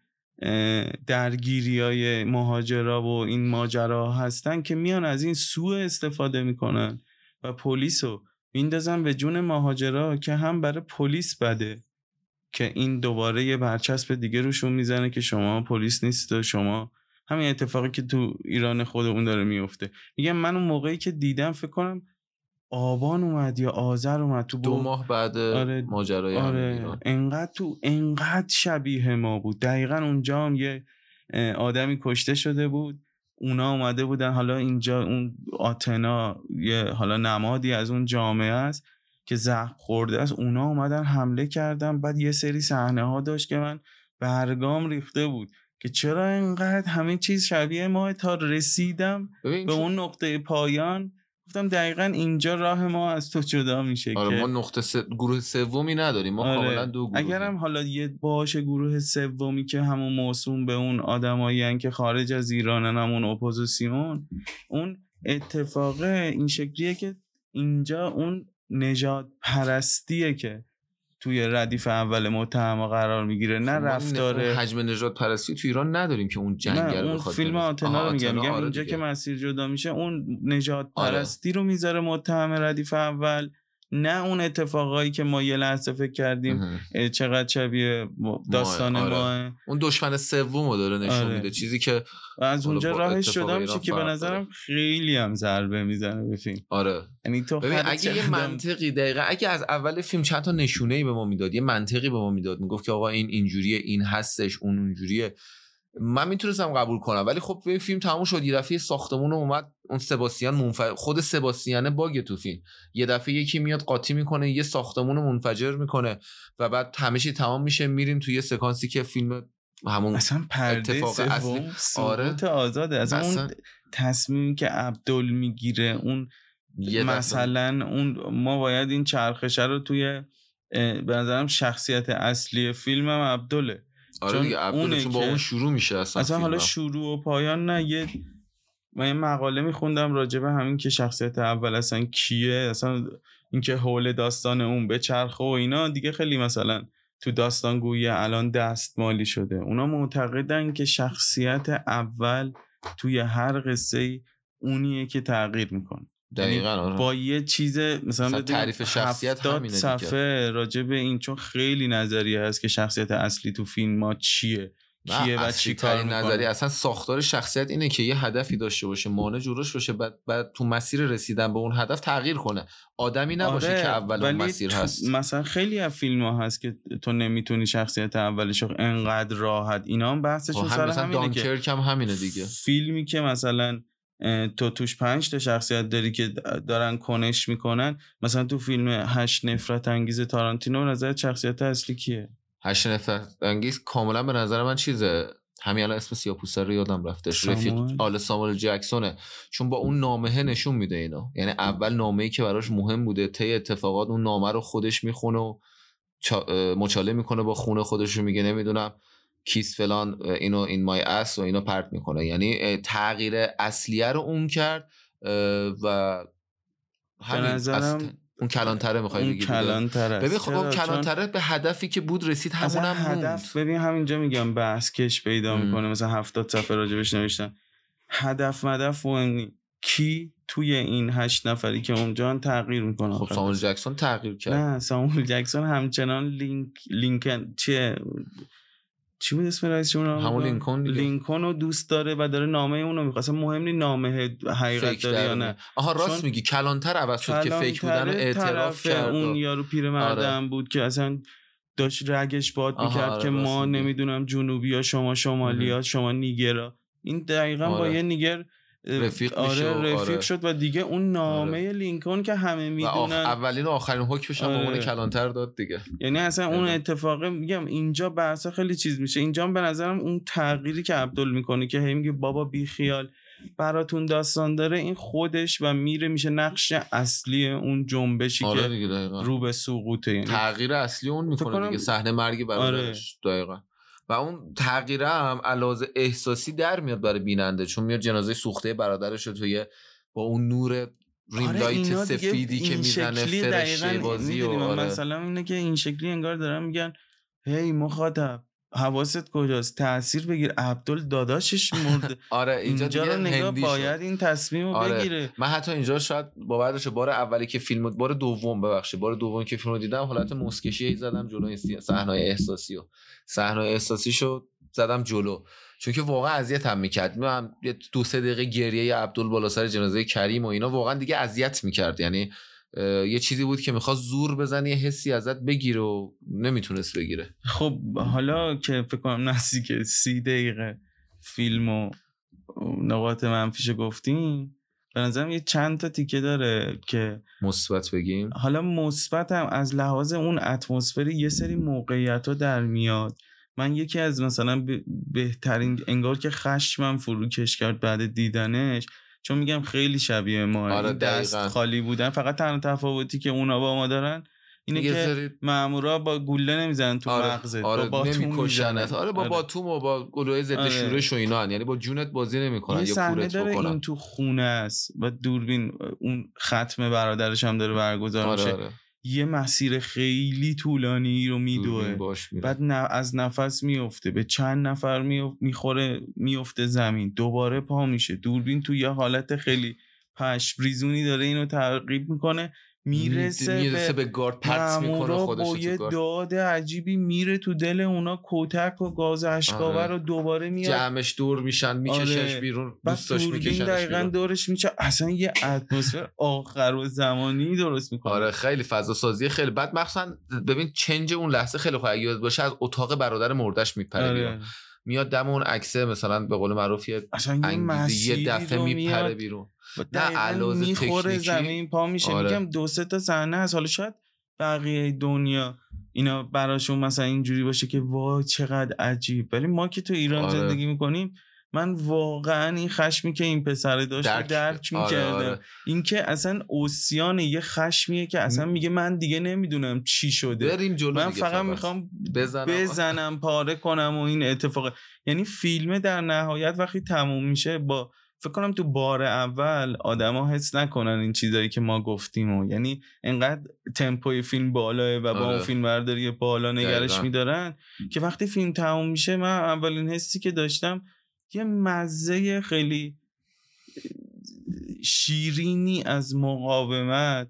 درگیری های مهاجرا و این ماجرا هستن که میان از این سوء استفاده می‌کنن و پلیس رو میندازن به جون مهاجرا که هم برای پلیس بده. که این دوباره یه برچسب دیگه روشون می‌زنه که شما پلیس نیست و شما همین اتفاقی که تو ایران خودمون داره میفته میگم من اون موقعی که دیدم فکر کنم آبان اومد یا آذر اومد تو دو ماه بعد آره ماجرای آره انقدر تو انقدر شبیه ما بود. دقیقا اونجا هم یه آدمی کشته شده بود. اونا اومده بودن حالا اینجا اون آتنا یه حالا نمادی از اون جامعه است. که زخم خورده است اونا اومدن حمله کردن. بعد یه سری صحنه ها داشت که من برگام ریخته بود که چرا اینقدر همه چیز شبیه ما؟ تا رسیدم به اون نقطه پایان گفتم دقیقا اینجا راه ما از تو جدا میشه آره ما نقطه س... گروه سومی نداریم. ما آره. دو گروه اگرم حالا یه باشه گروه سومی که همون موسوم به اون آدمایی که خارج از ایرانن همون اپوزیسیون اون اتفاقه این شکلیه که اینجا اون نجات پرستیه که توی ردیف اول متهم قرار می‌گیره نه خب رفتار حجم نجات پرستی تو ایران نداریم که اون جنگل اون فیلم آتنا رو میگم میگم آره اینجا که مسیر جدا میشه اون نجات آره. پرستی رو می‌ذاره متهم ردیف اول. نه اون اتفاقایی که ما یه لحظه فکر کردیم چقدر شبیه داستان ما. آره. اون دشمن سوم رو داره نشون آره. میده. چیزی که از اونجا راهش شده میشه که به نظرم خیلی هم ضربه می‌زنه به فیلم. آره. یعنی تو اگه یه منطقی دقیقه اگه از اول فیلم چند تا نشونه ای به ما می‌داد یه منطقی به ما می‌داد می‌گفت که آقا این اینجوریه این هستش اون اونجوریه. من می‌تونستم قبول کنم ولی خب این فیلم تموم شد یه دفعه ساختمون اومد. اون سباسیان منفجر خود سباسیانه باگ تو فیلم. یه دفعه یکی میاد قاطی می‌کنه یه ساختمون منفجر می‌کنه و بعد همه چی تمام میشه میریم توی یه سکانسی که فیلم همون اصلا اتفاق اصلی. آره. آزاده. اصلا, اون تصمیمی که عبدال می‌گیره اون مثلا اون ما باید این چرخشه رو توی به نظرم شخصیت اصلی فیلم هم عبداله آره دیگه چون با اون شروع میشه اصلا اصلا حالا شروع و پایان نه یه من یه مقاله میخوندم راجبه همین که شخصیت اول اصلا کیه اصلا اینکه حول داستان اون به چرخه و اینا دیگه خیلی مثلا تو داستان گویی الان دستمالی شده. اونا معتقدن که شخصیت اول توی هر قصه اونیه که تغییر می‌کنه. دقیقا یعنی آره. با یه چیز مثلا تعریف شخصیت همینه صفحه راجع به این چون خیلی نظریه هست که شخصیت اصلی تو فیلم ما چیه. کیه و چی کار نظری اصلا ساختار شخصیت اینه که یه هدفی داشته باشه مانع جورش باشه بعد, بعد تو مسیر رسیدن به اون هدف تغییر کنه. آدمی نباشه آره، که اول اون مسیر هست. مثلا خیلی از فیلم ها هست که تو نمی‌تونی شخصیت اولش انقدر راحت اینا هم بحثشون خب، سر همینه که هم همینه دیگه. فیلمی که مثلا تو توش پنج تا شخصیت داری که دارن کنش می‌کنن مثلا تو فیلم هشت نفرت انگیز تارانتینو نظر شخصیت اصلی کیه؟ هشت نفرت انگیز کاملا به نظر من چیزه. همین الان اسم سیاپوسا رو یادم رفتش رفیق آل ساموئل. جکسونه. چون با اون نامه نشون میده اینا یعنی اول نامه ای که براش مهم بوده طی اتفاقات اون نامه رو خودش می‌خونه و مچاله می‌کنه با خونه خودش رو میگه نمی‌دونم کیس فلان اینو این مای اس و اینو پرت می‌کنه. یعنی تغییر اصلیه رو اون کرد و همین نظرم اون کلانتره می‌خوای بگی کلانتره. ببین خب کلانتره به هدفی که بود رسید همونم هدف ببین همینجا میگم بحث کش پیدا می‌کنه. مثلا هفتاد صفحه راجبش نوشتن هدف مدف مهم کی توی این هشت نفری که اونجا تغییر می‌کنه؟ خب سامول جکسون تغییر کرد. نه سامول جکسون همچنان لینک لینکن چیه؟ چی بود اسم رئیسشون همون لینکن لینکن رو دوست داره و داره نامه اونو می‌خواد مهم نیست نامه حقیقت داره یا نه؟ آها راست میگی. کلانتر عوض شد که فیک بودن اعتراف کرد اون یارو پیرمردم آره. بود که اصلا داشت رگش باد می‌کرد آره، که ما نمی‌دونم جنوبی ها شما شمالی ها شما نیگرا. این دقیقا با آره. یه نیگر رفیق آره رفیق آره. شد و دیگه اون نامه آره. لینکن که همه می‌دونن اولین و آخرین حکمش هم آره. کلانتر داد دیگه یعنی اصلا اون اتفاقه میگم اینجا بحثا خیلی چیز میشه اینجا به نظرم اون تغییری که عبدال می‌کنه که هی میگه بابا بی خیال براتون داستان داره این خودش و میره میشه نقش اصلی اون جنبشی آره که رو به سقوطه یعنی تغییر اصلی اون می‌کنه دیگه صحنه مرگ برادرش آره. دقیقا و اون تغییره هم علاوه احساسی در میاد برای بیننده چون میاد جنازه سوخته برادرش رو توی با اون نور ریم آره لایت سفیدی که می‌زنه فرشته بازی و آره. مثلا اینه که این شکلی انگار دارن میگن هی مخاطب حواست کجاست؟ تاثیر بگیر. عبدال داداشش مرده. آره اینجا, رو نگاه باید این تصمیم رو آره. بگیره. من حتی اینجا شاید باورش بار اولی که فیلم بار دوم ببخشید بار دوم که فیلم رو دیدم حالت مسکشی زدم جلو صحنه احساسی و صحنه احساسی شد زدم جلو. چون که واقعا اذیت هم می‌کرد. من دو سه دقیقه گریه عبدال بالا سر جنازه کریم و اینا واقعا دیگه اذیت می‌کرد. یعنی یه چیزی بود که می‌خواست زور بزنه یه حسی ازت بگیره و نمی‌تونست بگیره. خب حالا که فکر کنم نزدیک سی دقیقه فیلم و نقاط منفیش گفتیم به نظرم یه چند تا تیکه داره که مثبت بگیم. حالا مثبت هم از لحاظ اون اتمسفری یه سری موقعیت ها در میاد. من یکی از مثلا بهترین انگار که خشمم فروکش کرد بعد دیدنش چون میگم خیلی شبیه ما آره دست خالی بودن فقط تنها تفاوتی که اونا با ما دارن اینه که سری... مامورا با گوله نمی‌زنن تو آره. مغزت آره. با باتوم آره با آره. باتوم و با گلوه ضد آره. شورش و اینا یعنی با جونت بازی نمی‌کنن یا کورت بکنن این تو خونه است و دوربین اون ختم برادرش هم داره برگزار آره میشه آره. یه مسیر خیلی طولانی رو میدوه. بعد از نفس میفته به چند نفر می‌خوره میفته زمین. دوباره پا میشه. دوربین تو یه حالت خیلی پشم ریزونی داره اینو تعقیب می‌کنه. می‌رسه, می‌رسه به, گارد پرت می‌کنه خودش با یه داد عجیبی میره تو دل اونا کتک و گاز اشکاور آره. رو دوباره میاد جمعش دور میشن میکشش آره. بیرون دوستاش میکشنش دقیقا دورش میشه اصلا یه اتمسفر آخر و زمانی درست می‌کنه آره خیلی فضا سازی خیلی بعد مخصوصا ببین چنج اون لحظه خیلی خوب اگه باشه از اتاق برادر مردش میپره آره. میاد دم اون عکسه مثلا به قول معروف یه یه دفعه میپره بیرون نه علاوه می‌خوره زمین پا میشه آره. میگم دو سه تا صحنه از حالا شاید بقیه دنیا اینا براشون مثلا اینجوری باشه که وای چقدر عجیب ولی ما که تو ایران آره. زندگی می‌کنیم من واقعا این خشمی که این پسر داشت درک, درک آره، می‌کردم. آره. این که اصلا اوسیان یه خشمیه که اصلا میگه من دیگه نمی‌دونم چی شده. بریم جلو من فقط می‌خوام بزنم. بزنم پاره کنم و این اتفاق. یعنی فیلم در نهایت وقتی تموم میشه با فکر کنم تو بار اول آدما حس نکنن این چیزایی که ما گفتیم و یعنی انقدر تمپوی فیلم بالاه و با اون آره. فیلم برداری بالا نگرش میدارن که وقتی فیلم تموم میشه من اولین حسی که داشتم یه مزه خیلی شیرینی از مقاومت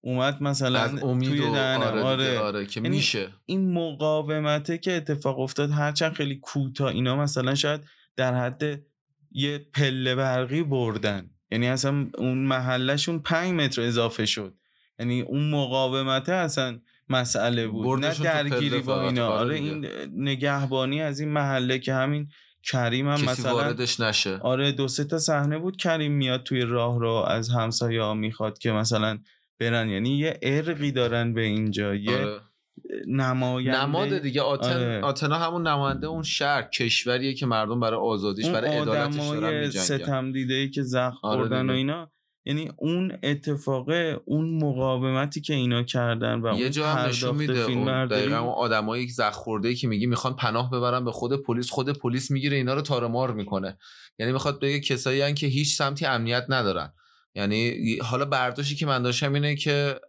اومد مثلا توی دهنم آره, آره, آره که یعنی میشه. این مقاومته که اتفاق افتاد هرچند خیلی کوتاه اینا مثلا شاید در حد یه پله برقی بردن. یعنی اصلا اون محلشون پنج متر اضافه شد. یعنی اون مقاومته اصلا مسئله بود. نه درگیری با اینا. آره این نگهبانی از این محله که همین کریم هم مثلا واردش نشه. آره دو سه تا صحنه بود کریم میاد توی راه رو از همسایه ها می‌خواد که مثلا برن. یعنی یه ارقی دارن به اینجا یه آره. نماینده نماد دیگه. آتن آره. آتنا همون نماینده اون شهر کشوریه که مردم برای آزادیش برای عدالتش دارن ستم دیده ای که زخم آره و اینا. یعنی اون اتفاق اون مقاومتی که اینا کردن و یه جا هم نشون میده اون دقیقا اون آدمایی زخم خورده که میگی می‌خوان پناه ببرن به خود پلیس خود پلیس می‌گیره اینا رو تارمار می‌کنه. یعنی می‌خواد بگه کسایی که هیچ سمتی امنیت ندارن. یعنی حالا برداشتی که من داشتم اینه که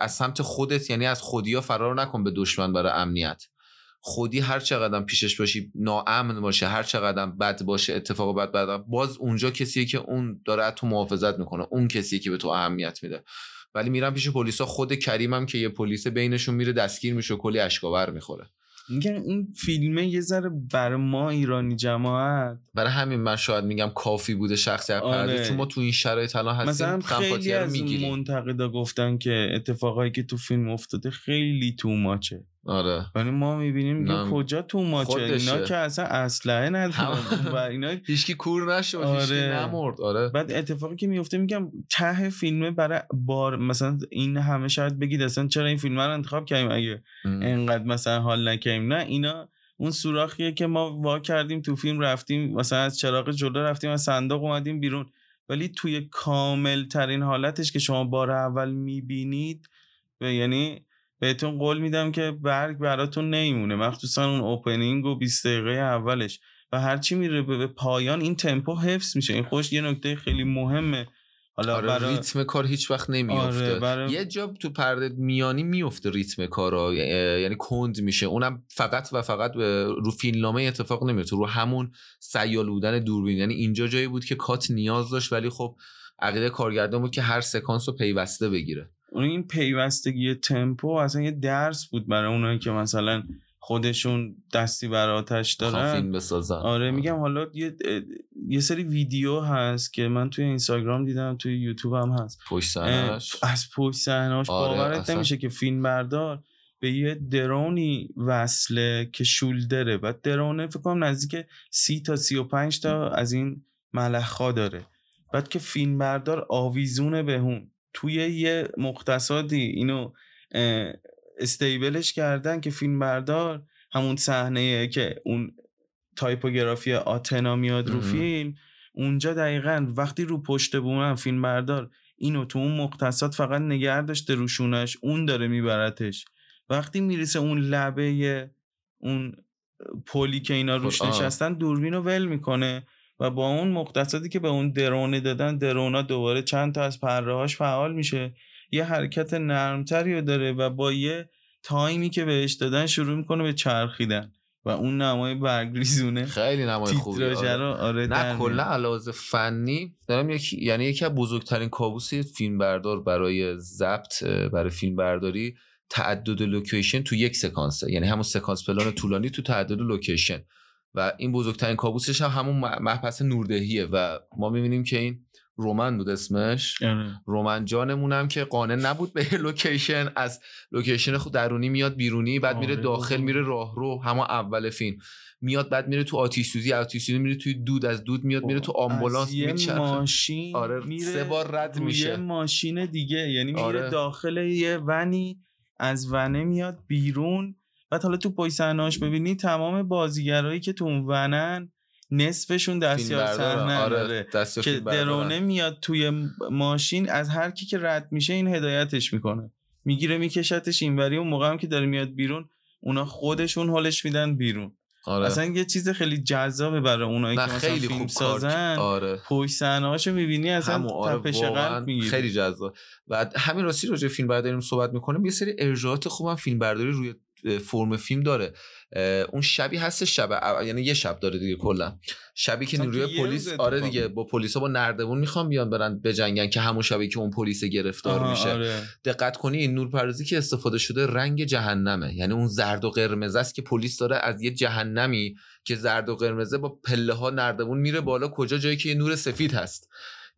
از سمت خودت یعنی از خودیا فرار نکن به دشمن برای امنیت. خودی هر چقدر پیشش باشی ناامن باشه هر چقدر بد باشه اتفاق بد بد باز اونجا کسیه که اون داره تو محافظت می‌کنه اون کسیه که به تو اهمیت میده. ولی میرم پیش پلیسا خود کریمم که یه پلیس بینشون میره دستگیر میشه و کلی اشکاور می‌خوره. میگن این فیلمه یه ذره بر ما ایرانی جماعت. برای همین من شاید میگم کافی بوده شخصیت آره. چون ما تو این شرایط الان هستیم مثلا خیلی از منتقدا گفتن که اتفاقایی که تو فیلم افتاده خیلی تو ماچه. آره. ولی ما می‌بینیم که کجا تو ماچه؟ اینا که اصلا اسلحه ندارن. و اینا هیچکی کور نشد آره. نمرد. آره. بعد اتفاقی که میفته میگم ته فیلمه برای بار مثلا این همه شاید بگید اصلا چرا این فیلم رو انتخاب کردیم؟ اگه انقدر مثلا حال نکردیم. نه اینا اون سوراخیه که ما وا کردیم تو فیلم رفتیم مثلا از چراغ جلو رفتیم از صندوق اومدیم بیرون. ولی توی کامل ترین حالتش که شما بار اول می‌بینید و یعنی بهتون قول میدم که برگ براتون نمیمونه مخصوصا اون اوپنینگ و 20 دقیقه اولش. و هرچی میره به پایان این تمپو حفظ میشه. این خوش یه نکته خیلی مهمه. حالا آره برا... ریتم کار هیچ وقت نمیفته آره یه جا تو پرده میانی میفته ریتم کارا. یعنی کند میشه. اونم فقط و فقط رو فیلمنامه اتفاق نمیفته رو همون سیال بودن دوربین. یعنی اینجا جایی بود که کات نیاز داشت ولی خب عقیده کارگردان بود که هر سکانس رو پیوسته بگیره. اون این پیوستگی تمپو اصلا یه درس بود برای اونایی که مثلا خودشون دستی بر آتش دارن. فیلم بسازن. آره میگم حالا یه, یه سری ویدیو هست که من توی اینستاگرام دیدم توی یوتیوب هم هست. پشت از پشت صحنه‌اش آره باورت نمیشه که فیلم بردار به یه درونی وصله که شولدره و درونه فکر کنم نزدیک سی تا سی و پنج تا از این ملخا داره. بعد که فیلم بردار آویزونه بهون. توی یه مختصاتی اینو استیبلش کردن که فیلم بردار همون صحنه که اون تایپوگرافی آتنا میاد رو فیلم اونجا دقیقا وقتی رو پشت بومن فیلم بردار اینو تو اون مختصات فقط نگه داشته روشونش اون داره میبرتش. وقتی می‌رسه اون لبه اون پلی که اینا روش خب، نشستن دوربین رو ول می‌کنه. و با اون مختصاتی که به اون درونه دادن درونا دوباره چند تا از پره فعال میشه. یه حرکت نرمتری رو داره و با یه تایمی که بهش دادن شروع می‌کنه به چرخیدن. و اون نمای برگریزونه خیلی نمای خوبی آره. آره نه کلا علاوه فنی دارم یکی یعنی یکی از بزرگترین کابوس فیلم بردار برای ضبط برای فیلم برداری تعدد لوکیشن تو یک سکانسه یعنی همون سکانس پلان طولانی تو تعدد لوکیشن. و این بزرگترین کابوسش هم همون مبحث نوردهیه و ما می‌بینیم که این رومن بود اسمش. آره. رومن جانمونم که قانع نبود به لوکیشن. از لوکیشن خود درونی میاد بیرونی بعد میره آره، داخل میره راه رو همه اول فیلم. میاد بعد میره تو آتیش سوزی آتیش سوزی میره توی دود از دود میاد میره تو آمبولانس میره ماشین آره میره سه بار رد میشه. ماشین دیگه. یعنی میره آره. داخل یه ونی از ونه میاد بیرون. بعد حالا تو پای ببینی تمام بازیگرایی که تو اون ونن نصفشون دستیار صحنه آره که درونه میاد توی ماشین از هر کی که رد میشه این هدایتش می‌کنه. می‌گیره میکشتش اینوری. اون موقع هم که داره میاد بیرون اونا خودشون حالش میدن بیرون. آره. اصلا یه چیز خیلی جذابه برای اونایی که مثلا خیلی فیلم خوب سازن. آره. پشت صحنه می‌بینی اصلا آره تپش قلب خیلی جذاب. و همین راستی راجع فیلم برداری صحبت می‌کنیم. یه سری ارجاعات خوبم فیلم برداری روی فرم فیلم داره. اون شبی هست شب یعنی یه شب داره دیگه کلا. شبی که نیروی پلیس آره دیگه با پلیسا با نردبون می‌خوان بیان برن بجنگن که همون شبی که اون پلیس گرفتار میشه. آره. دقت کنی این نورپردازی که استفاده شده رنگ جهنمه. یعنی اون زرد و قرمز است که پلیس داره از یه جهنمی که زرد و قرمزه با پله ها نردبون میره بالا کجا؟ جایی که یه نور سفید هست.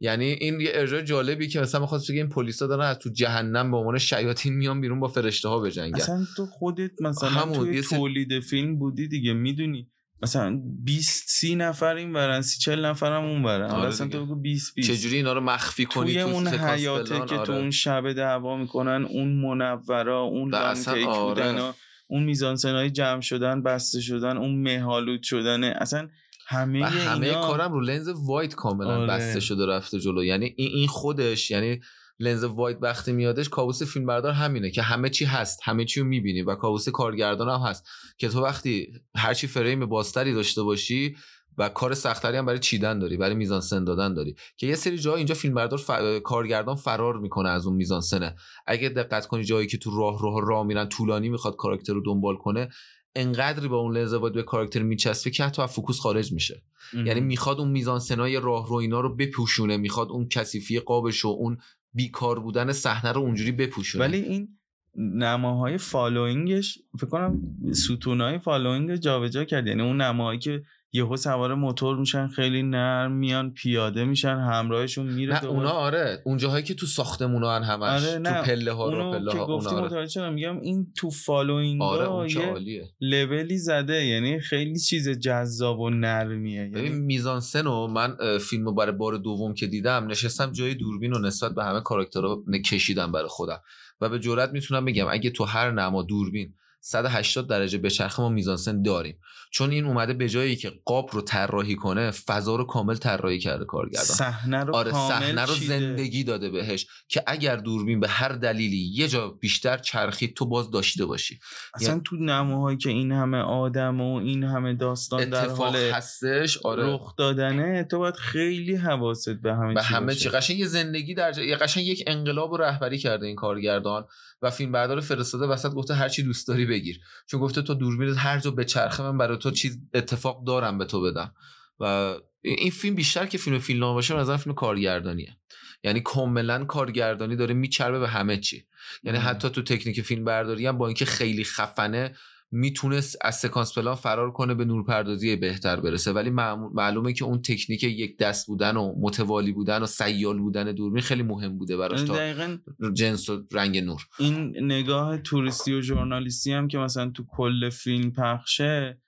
یعنی این یه ارجاع جالبی که مثلا می‌خواد بگه این پلیسا دارن از تو جهنم به عنوان شیاطین میان بیرون با فرشته ها بجنگن اصلا تو خودت مثلا همون توی تولید فیلم بودی دیگه می‌دونی؟ مثلا 20 30 نفر این ورن 30 40 نفر هم اون ورن. آره اصلا تو بگو 20 20 چجوری اینا رو مخفی کنی توی اون حیاته که آره. تو اون شب دعوا می‌کنن اون منورا اون لانکیک آره. بودن اون میزانسنای جمع شدن بسته شدن اون مهالود شدن. اصلا همه همه اینا... کارم رو لنز وایت کاملا آره. بسته شده رفته جلو. یعنی این این خودش یعنی لنز وایت وقتی میادش کابوس فیلمبردار همینه که همه چی هست همه چی رو می‌بینی و کابوس کارگردان هم هست که تو وقتی هرچی فریم بازتری داشته باشی و کار سختری هم برای چیدن داری برای میزان سن دادن داری. که یه سری جا اینجا فیلمبردار ف... کارگردان فرار می‌کنه از اون میزان سنه. اگه دقت کنی جایی که تو راه راه راه میرن طولانی می‌خواد کاراکتر رو دنبال کنه انقدری با اون لنز به کاراکتر میچسبه که حتی از فوکوس خارج میشه. یعنی می‌خواد اون میزانسنای راهرو اینا رو بپوشونه می‌خواد اون کثیفی قابش و اون بیکار بودن صحنه رو اونجوری بپوشونه. ولی این نماهای following ش فکر کنم ستونهای following جابجا کرد. یعنی اون نماهایی که یهو سوار موتور میشن خیلی نرم میان پیاده میشن همراهشون میره نه اونا آره اون جاهایی که تو ساختمون هم همش آره تو پله ها رو پله ها گفتی آره. میگم این تو following آره یه لولی زده یعنی خیلی چیز جذاب و نرمیه یعنی ببین میزانسن و من فیلمو برای بار دوم که دیدم نشستم جای دوربین و نسبت به همه کاراکترها کشیدم برای خودم. و به جرات می‌تونم بگم اگه تو هر نما دوربین 180 درجه به چرخ ما میزانسن داریم. چون این اومده به جایی که قاب رو طراحی کنه فضا رو کامل طراحی کرده کارگردان صحنه رو آره صحنه رو. زندگی داده بهش که اگر دوربین به هر دلیلی یه جا بیشتر چرخید تو باز داشته باشی اصلا تو نماهایی که این همه آدم و این همه داستان در حال هستش آره رخ دادنه تو باید خیلی حواست به همه به چی همه. چی قشنگ یه زندگی در. یه قشنگ یک انقلاب رو رهبری کرده این کارگردان و فیلم بردار فرستاده وسط گفته هر چی دوست داری بگیر چون گفته تو دوربینت هر جا به چرخه من برای تو چیز اتفاق دارم به تو بدم. و این فیلم بیشتر که فیلم فیلم باشه به نظر فیلم کارگردانیه. یعنی کاملا کارگردانی داره میچربه به همه چی. یعنی مم. حتی تو تکنیک فیلم برداری هم با اینکه خیلی خفنه می‌تونست از سکانس پلان فرار کنه به نورپردازی بهتر برسه. ولی معلومه که اون تکنیک یک دست بودن و متوالی بودن و سیال بودن دوربین خیلی مهم بوده براش تا دقیقا جنس و رنگ نور. این نگاه توریستی و ژورنالیستی هم که مثلا تو کل فیلم پخشه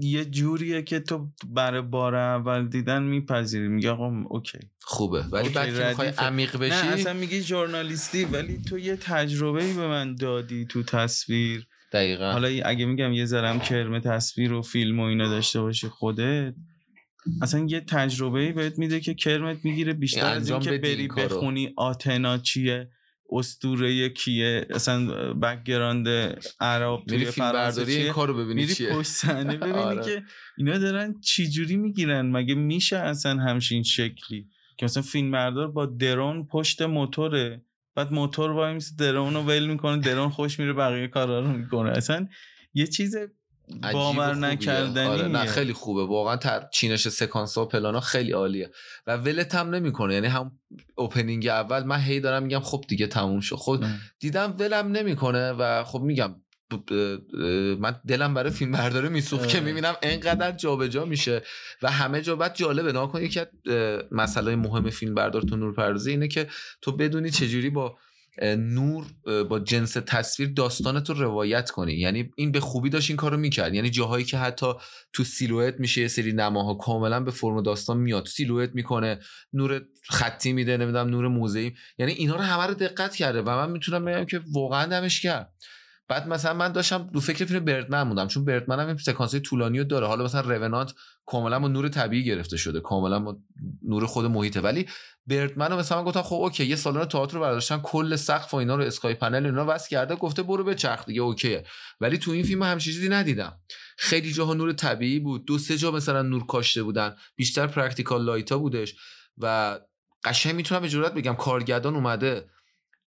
یه جوریه که تو برای بار اول دیدن میپذیری. میگه آقا اوکی. خوبه. ولی بعد که می‌خوای. عمیق بشی؟ نه اصلا میگی ژورنالیستی ولی تو یه تجربه ای به من دادی تو تصویر. دقیقا. حالا اگه میگم یه ذرم کرم تصویر و فیلم و اینا داشته باشی خودت اصلا یه تجربه ای بهت میده که کرمت می‌گیره. بیشتر از انجام این که بدی این بری. بخونی آتنا چیه. اسطوره کیه؟ اصلا background عرب میری توی فیلم این کارو ببینی میری چیه؟ پشت صحنه ببینی آره. که اینا دارن چی جوری می‌گیرن؟ مگه میشه اصلا همچین شکلی؟ که مثلا فیلم بردار با دوربین پشت موتوره بعد موتور وای میسه درون رو ول می‌کنه درون خوش میره بقیه کارا رو می‌کنه. اصلا یه چیز باور. نکردنی آره نه خیلی خوبه. واقعا تر... چینش سکانس ها پلانا خیلی عالیه. و ولت هم نمی‌کنه. یعنی هم اوپنینگ اول من هی دارم میگم خب دیگه تموم شد. خب دیدم ولم نمی‌کنه و خب میگم من دلم برای فیلم برداره میسوخت که. می‌بینم انقدر جابجا میشه. و همه جا بعد جالبه. نها کن یکی از مسئله مهم فیلم بردار تو نور پردازی اینه که تو بدونی چجوری با نور با جنس تصویر داستانت رو روایت کنی. یعنی این به خوبی داشت این کارو می‌کرد. یعنی جاهایی که حتی تو سیلویت میشه یه سری نماها کاملا به فرم داستان میاد. سیلویت می‌کنه نور خطی میده نمی‌دونم نور موضعی یعنی اینا رو همه رو دقت کرده و من می‌تونم بگم که واقعا دمش کرد بعد مثلا من داشتم دو فکر فیلم بردمن بودم چون بردمن هم سکانس طولانی رو داره. حالا مثلا رونانت کاملا با نور طبیعی گرفته شده کاملا با نور خود محیطه. ولی Birdman مثلا من گفتم خب OK یه سالن تئاتر رو برداشتن کل سقف و اینا رو SkyPanel اینا وصل کرده گفته برو به چرخ دیگه OK ه. ولی تو این فیلم همچین چیزی ندیدم. خیلی جاها نور طبیعی بود دو سه جا مثلا نور کاشته بودن. بیشتر practical light ا بودش و قشنگ می‌تونم به جرات بگم کارگردان اومده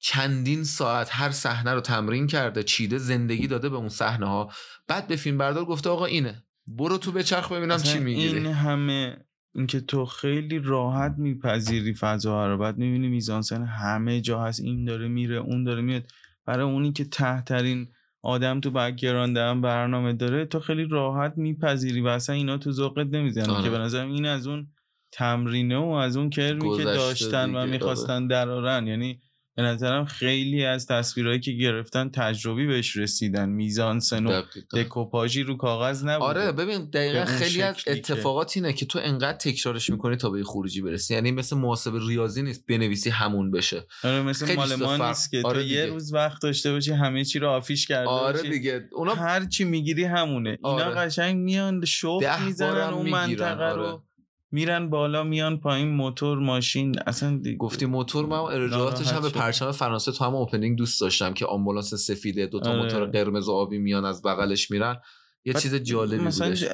چندین ساعت هر صحنه رو تمرین کرده چیده زندگی داده به اون صحنه ها بعد به فیلم بردار گفته آقا اینه. برو تو بچرخ ببینم اصلا چی می‌گیری. این همه اینکه تو خیلی راحت میپذیری فضا رو. بعد می‌بینی میزانسن همه جا هست. این داره میره اون داره میاد. برای اونی که ته‌ترین آدم تو background هم برنامه داره تو خیلی راحت میپذیری و اصلا اینا تو ذوقت نمی‌زنه آره. که به نظرم این از اون تمرینه و از اون کرمی که داشتن دیگه، و آره. می‌خواستن درارن یعنی به نظرم خیلی از تصویرهایی که گرفتن تجربی بهش رسیدن. میزانسن و دقیقاً. دکوپاژی رو کاغذ نبوده. آره ببین دقیقا خیلی از اتفاقات اینه که تو انقدر تکرارش می‌کنی تا به خروجی برسی. یعنی مثل محاسب ریاضی نیست بنویسی همون بشه. آره مثل خیلی مال ما نیست که آره تو یه. روز وقت داشته باشی همه چی رو آفیش کرده آره باشی. دیگه. اونا هر چی می‌گیری همونه. اینا آره. قشنگ میان شوق می‌زنن اون منطقه آره. رو میرن بالا میان پایین موتور ماشین اصلا دی... گفتی موتور من ارجاعاتش هم به. پرچم فرانسه تو هم اوپنینگ دوست داشتم که آمبولانس سفیده دوتا آره. موتور قرمز و آبی میان از بغلش میرن یه چیز جالبی مثلا بودش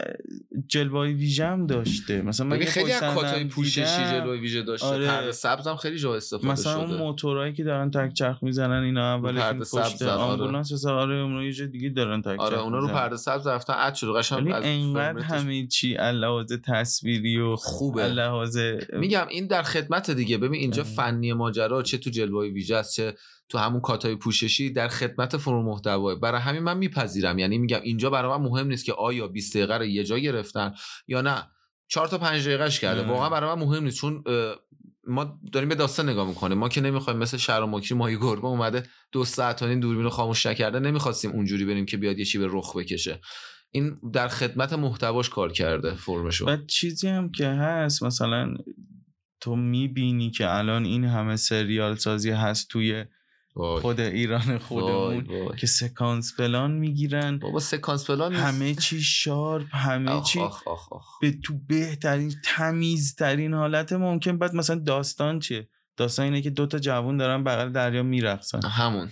جلوه ویژه هم داشته مثلا من خیلی از کاتای پوششی. جلوی ویژه داشته آره. پرده سبز هم خیلی جا استفاده مثلا شده اون موتورایی که دارن تک چرخ می‌زنن اینا اول پرده فیلم سبز پشت آره. آمبولانس مثلا آره اونا یه جای دیگه دارن تک آره اونا رو. پرده سبز رفتن اد شده قشنگ ولی از فرمتش همه چی لحاظ تصویری و خوبه لحاظ میگم این در خدمت دیگه ببین اینجا آره. فنی ماجرا چه تو جلوه ویژه است چه تو همون کاتای پوششی در خدمت فرم محتواه برای همین من میپذیرم. یعنی میگم اینجا برای من مهم نیست که آیا 20 دقیقه رو یه جا گرفتن یا نه. چهار تا پنج دقیقهش کرده. واقعا برای من مهم نیست. چون ما داریم به داستان نگاه می‌کنیم. ما که نمی‌خوایم مثل شهر ماکری ماهی گربه اومده دو ساعت و نیم دوربین رو خاموش نکرده نمی‌خواستیم اونجوری بریم که بیاد یه چی به رخ بکشه. این در خدمت محتواش کار کرده فرمشو بعد چیزی هم که هست مثلا تو می‌بینی که الان این همه سریال سازی هست توی خود ایران خودمون که سکانس پلان می‌گیرن. بابا سکانس پلان همه چی شارپ همه چی به تو بهترین تمیزترین حالت ممکن. بعد مثلا داستان چیه؟ داستان اینه که دوتا جوون دارن بغل دریا میرقصن. همون.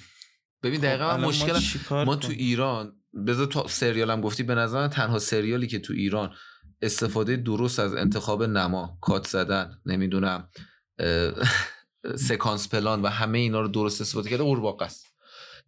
ببین دقیقا خب مشکل ما, ما تو ایران بذار تو سریالم گفتی به نظر تنها سریالی که تو ایران استفاده درست از انتخاب نما کات زدن نمی‌دونم سکانس پلان و همه اینا رو درست استفاده کرده قورباغه است.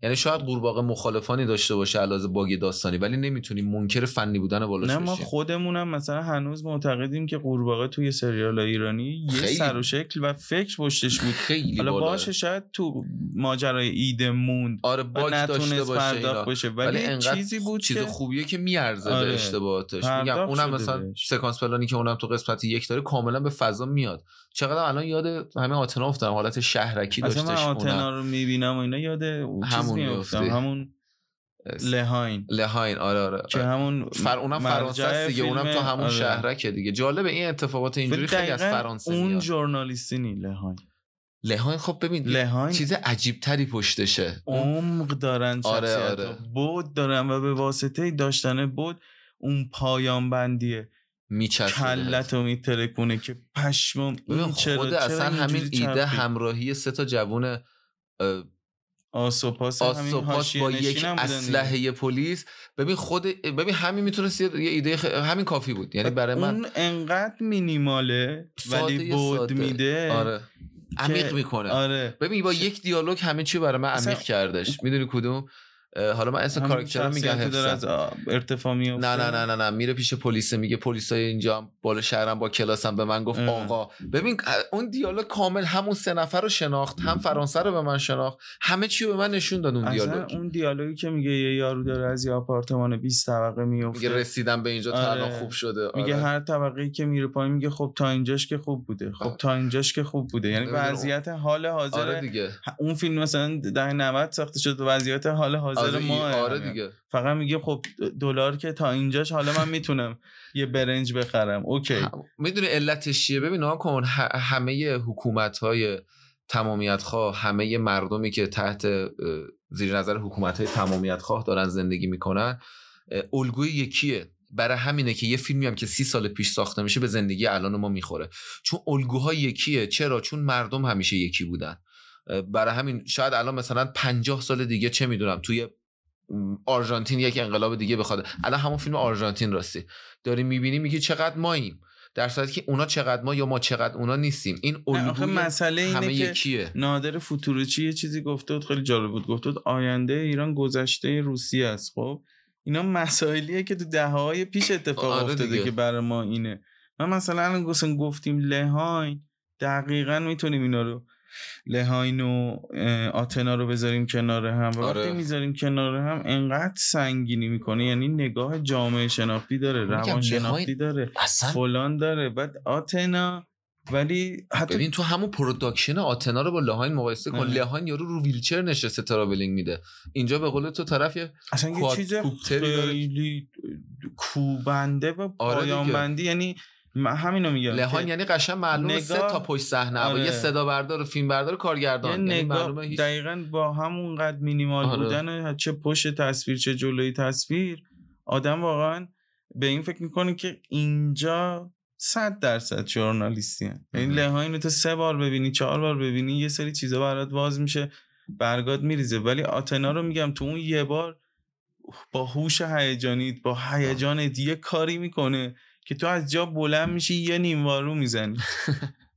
یعنی شاید قورباغه مخالفانی داشته باشه علاوه باگ داستانی ولی نمی‌تونیم منکر فنی بودن بالاش نه ما خودمونم مثلا هنوز معتقدیم که قورباغه توی سریال ایرانی یه سر و شکل و فکر پشتش بود. خیلی حالا باشه شاید تو ماجرای ایده موند آره باگ داشته باشه باشه ولی, ولی چیزی بود چیز که... خوبیه که میارزه آره. به اشتباهاتش. میگم اونم مثلا سکانس پلانی که اونم تو قسمت یک داره کاملا به فضا میاد. چقدر الان یاد همه آتنا افتادم حالت شهرکی داشتش من آتنا رو می‌بینم و اینا یاد همون میفتم همون لهاین. لهاین آره آره که همون فر اونم فرانسه است دیگه اونم تو همون آره. شهرکه دیگه. جالبه این اتفاقات اینجوری خیلی از فرانسه اون ژورنالیستی نی لهاین. لهاین خب ببین لهاین؟ چیز عجیب تری پشتشه عمق دارن آره آره. بود دارن و به واسطه داشتن بود اون پایان بندیه میچسبه کلتو میترکونه که پشمام این چرا خود اصلا همین ایده همراهی سه تا جوون آسوپاس آسوپاس با یک اسلحه پلیس. ببین خود ببین همین می‌تونست یه ایده خ... همین کافی بود. یعنی برای من اون انقدر مینیماله ولی بود میده آره. عمیق می‌کنه. آره. ببین با یک دیالوگ همه چی برای من عمیق کردش. می‌دونی کدوم؟ حالا من اسم کاراکتر میگم از ارتفاع نه نه نه نه نه. میره پیش پلیس میگه پلیسای اینجا بالا شهرم با کلاسم به من گفت آقا. ببین اون دیالوگ کامل همون سه نفر رو شناخت هم فرانسه رو به من شناخت همه چی رو به من نشون داد اون دیالوگ. اون دیالوگی که میگه یه یارو داره از یه آپارتمان 20 طبقه میفته میگه رسیدم به اینجا آره. خوب شده. آره. میگه هر طبقه که میره پایین میگه خب تا اینجاش که خوب بوده. خب تا اینجاش که خوب بوده. یعنی وضعیت حال حاضر آره دیگه. اون فیلم مثلا دهه 90 ساخته شد وضعیت حال حاضر آره ما آره دیگه. فقط میگه خب دلار که تا اینجاش حالا من می‌تونم یه برنج بخرم. اوکی. می‌دونی علتش چیه؟ ببین کن همه حکومت های تمامیت خواه همه مردمی که تحت زیر نظر حکومت های تمامیت خواه دارن زندگی می‌کنن الگوی یکیه. برای همینه که یه فیلمی هم که سی سال پیش ساخته میشه به زندگی الان ما می‌خوره. چون الگوها یکیه. چرا؟ چون مردم همیشه یکی بودن. برای همین شاید الان مثلا پنجاه سال دیگه چه می‌دونم توی آرژانتین یک انقلاب دیگه بخواد. الان همون فیلم آرژانتین راستی. داری می‌بینی میگه چقدر ماییم. در صورتی که اونا چقدر ما یا ما چقدر اونا نیستیم. این الگوی مسئله اینه همه که یکیه. نادر فوتوروچی یه چیزی گفته بود خیلی جالب بود. گفته بود آینده ایران گذشته روسیه است. خب؟ اینا مسائلیه که تو دهه پیش اتفاق آره افتاده که برای ما اینه. ما مثلا گفتیم لهاین. دقیقا می‌تونیم اینا رو La Haine و آتنا رو بذاریم کنار هم. و وقتی آره. می‌ذاریم کنار هم انقدر سنگینی می‌کنه. یعنی نگاه جامعه شناختی داره روان شناختی داره فلان داره. بعد آتنا ولی حتی ببین تو همون production آتنا رو با La Haine مقایسه کن. La Haine یارو رو ویلچر نشسته تراولینگ میده. اینجا به قول تو طرف یه اصلا یه چیز خیلی کوبنده و آره پایان همینو میگم لهان یعنی قشنگ معلومه سه تا پشت صحنه آره. یه صدا بردار و فیلم بردار کارگردان. یعنی معلومه هیچ... دقیقا با همون قد مینیمال آره. بودن چه پشت تصویر چه جلوی تصویر آدم واقعا به این فکر می‌کنه که اینجا صد درصد ژورنالیستی یعنی لهاین تو سه بار ببینی چهار بار ببینی یه سری چیزا برات باز میشه برگات میریزه. ولی آتنا رو میگم تو اون یه بار با هوش هیجانیت با هیجانت یه کاری می‌کنه. که تو از جا بلند میشی یه نیموارو می‌زنی.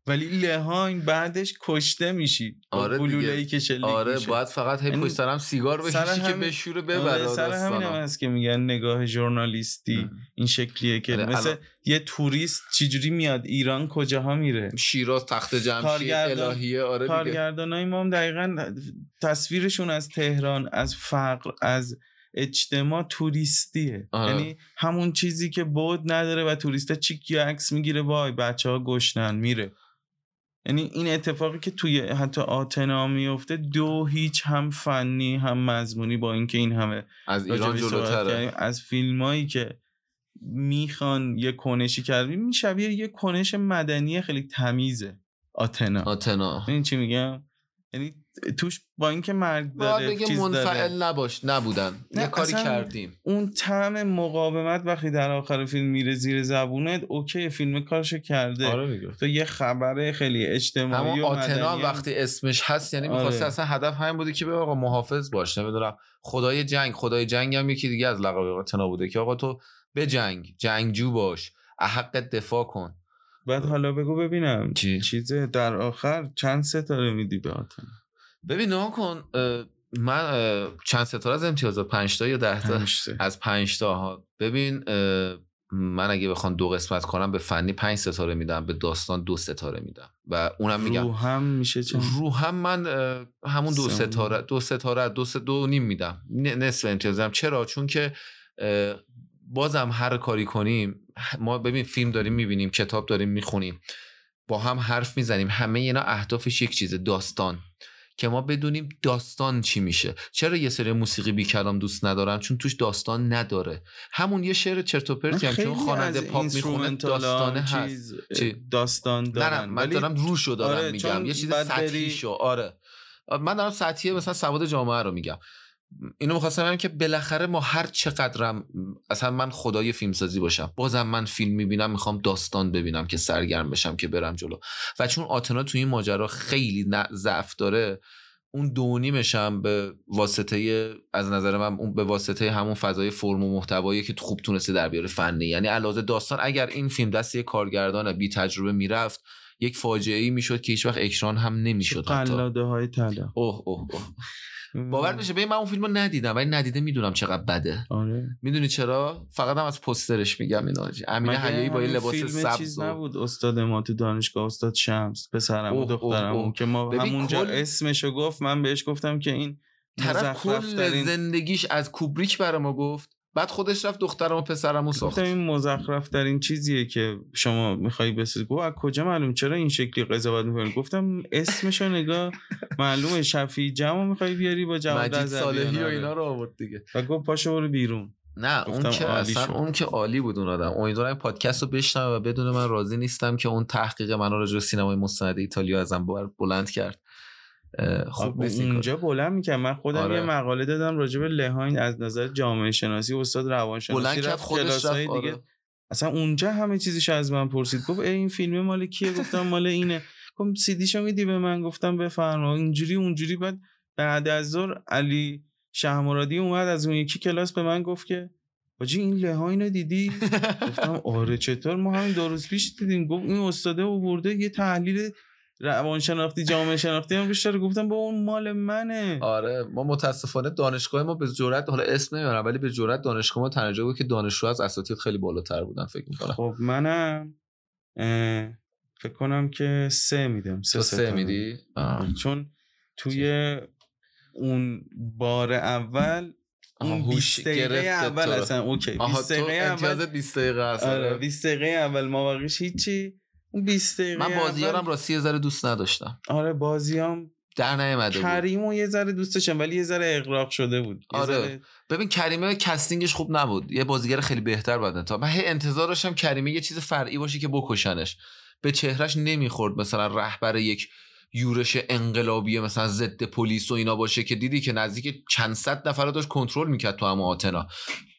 ولی لهاین بعدش کشته میشی آره دیگه. که آره باید فقط هی پشت سرم سیگار بکشی که بشوره ببره آره سر همین هم هست که میگن نگاه ژورنالیستی. این شکلیه که آره مثل یه توریست چجوری میاد؟ ایران کجاها میره؟ شیراز تخت جمشید الهیه آره کارگردانای ما هم دقیقا تصویرشون از تهران از فقر از اجتماع توریستیه. یعنی همون چیزی که بود نداره و توریست چیک عکس می‌گیره وای بچه ها گشنن میره. یعنی این اتفاقی که توی حتی آتنا میفته دو هیچ هم فنی هم مضمونی با اینکه این همه از ایران جلوتره. از فیلمایی که می‌خوان یه کنشی کردیم شبیه یه کنش مدنی خیلی تمیزه آتنا. آتنا. این چی میگم؟ یعنی توش با اینکه مرگ داره بگه چیز منفعل داره نباش نبودن. نه، یه کاری کردیم. اون طعم مقاومت وقتی در آخر فیلم میره زیر زبونت اوکی فیلم کارشو کرده. آره تو یه خبر خیلی اجتماعی و آتنا وقتی اسمش هست یعنی می‌خواسته آره. اصلا هدف همین بوده که به آقا محافظ باش. نمی‌دونم خدای جنگ خدای جنگ هم یکی دیگه از لقب آتنا بوده که آقا تو به جنگ جنگجو باش. حق دفاع کن. بعد حالا بگو ببینم چی؟ چیزه در آخر چند ستاره میدی به آتنا ببین نها کن من چند ستاره از امتیازات پنج تا یا ده تا. از پنج تا ها. ببین من اگه بخوام دو قسمت کنم به فنی پنج ستاره میدم به داستان دو ستاره میدم و اونم میگم. رو هم میشه چند؟ رو هم من همون دو ستاره. دو ستاره دو ست دو نیم میدم. نصف امتیازم چرا؟ چون که بازم هر کاری کنیم ما ببین فیلم داریم می‌بینیم کتاب داریم می‌خونیم با هم حرف می‌زنیم همه اینا اهدافش یک چیزه داستان. که ما بدونیم داستان چی میشه. چرا یه سری موسیقی بی کلام دوست ندارم؟ چون توش داستان نداره. همون یه شعر چرت و پرتی هم که اون خیلی خواننده پاپ می‌خونه داستانه هست. چی؟ داستان نه دارن نه من ولی دارم روشو دارم آره، میگم. چون یه چیز سطحی شو. آره. من دارم سطحی مثلا سواد جامعه رو میگم. اینو می‌خواستم بگم که بالاخره ما هر چقدرم اصلا من خدای فیلمسازی باشم بازم من فیلم می‌بینم می‌خوام داستان ببینم که سرگرم بشم که برم جلو. و چون آتنا تو این ماجرا خیلی ضعف داره اون دو نیمش هم به واسطه از نظر من اون به واسطه همون فضای فرم و محتوایی که خوب تونسته در بیاره فنی. یعنی علاوه داستان اگر این فیلم دست یک کارگردان بی تجربه می‌رفت یک فاجعه ای می‌شد که هیچ وقت اکران هم نمی‌شد قلاده های طلا. اوه اوه اوه. باور میشه. ببین من اون فیلم رو ندیدم ولی ندیده می‌دونم چقدر بده. آره. می‌دونی چرا؟ فقط هم از پسترش میگم اینا. امین حیایی با یه لباس سبز چیز و- نبود؟ استاد ما تو دانشگاه استاد شمس پسرم و دخترم. که ما همونجا کل- اسمشو گفت من بهش گفتم که این طرف کل زندگیش از کوبریک برای ما گفت. بعد خودش رفت دخترم و پسرم و ساخت. گفتم این مزخرف ترین چیزیه که شما می‌خوای بسازی. گفت از کجا معلوم؟ چرا این شکلی قضاوت می‌کنی؟ گفتم اسمشو نگاه. معلومه شفیع جمع می‌خوای بیاری با جواد مجید صالحی و آره. اینا رو آورد دیگه. و گفت پاشو برو بیرون. نه اون که عالی اصلا شد. اون که عالی بود اون آدم. امیدوارم این پادکست رو بشنوه و بدون من راضی نیستم که اون تحقیق من راجع به سینمای مستند ایتالیا ازم بلند کرد. خوب کار. اونجا بلند می‌کنم من خودم آره. یه مقاله دادم راجع به لهاین از نظر جامعه شناسی. استاد روانشناسی رفت خودش کلاسای رفت دیگه آره. اصلا اونجا همه چیزش از من پرسید. گفت ای این فیلم مال کیه؟ گفتم مال اینه. گفت سیدیشو میدی به من؟ گفتم بفرما. اینجوری اونجوری. بعد بعد از ظهر علی شهمرادی اومد از اون یکی کلاس به من گفت که حاجی این لهاین دیدی؟ گفتم آره چطور؟ ما همین دو روز پیش دیدیم. گفت این استاده آورده یه تحلیل روانشناختی جامعه شناختی هم بیشتر گفتم با اون مال منه آره ما متاسفانه دانشگاه ما به جرات حالا اسم نمی‌برم ولی به جرات دانشگاه ما تنجا بود که دانشجو از اساتید خیلی بالاتر بودن فکر می‌کنم خب منم فکر کنم که سه میدم سه, سه. میدی آه. چون توی اون بار اول اون هوش 20 دقیقه اول. اصلا okay آها 20 تو دقیقه اول 20 دقیقه است آره آره. 20 دقیقه اول ما واقعیش هیچی اون 20 دقیقه من بازیارم راستی یه ذره دوست نداشتم. آره بازیام در نیومده بود. کریم و یه ذره دوست داشتم ولی یه ذره اغراق شده بود. آره. ذره- ببین کریمه casting ش خوب نبود. یه بازیگر خیلی بهتر بعد انتخاب. من هی انتظار داشتم کریمه یه چیز فرعی باشه که بکشنش. به چهرش نمی‌خورد. مثلا رهبر یک یورش انقلابی مثلا ضد پلیس و اینا باشه که دیدی که نزدیک چند صد نفر داشت کنترل می‌کرد تو همه آتنا.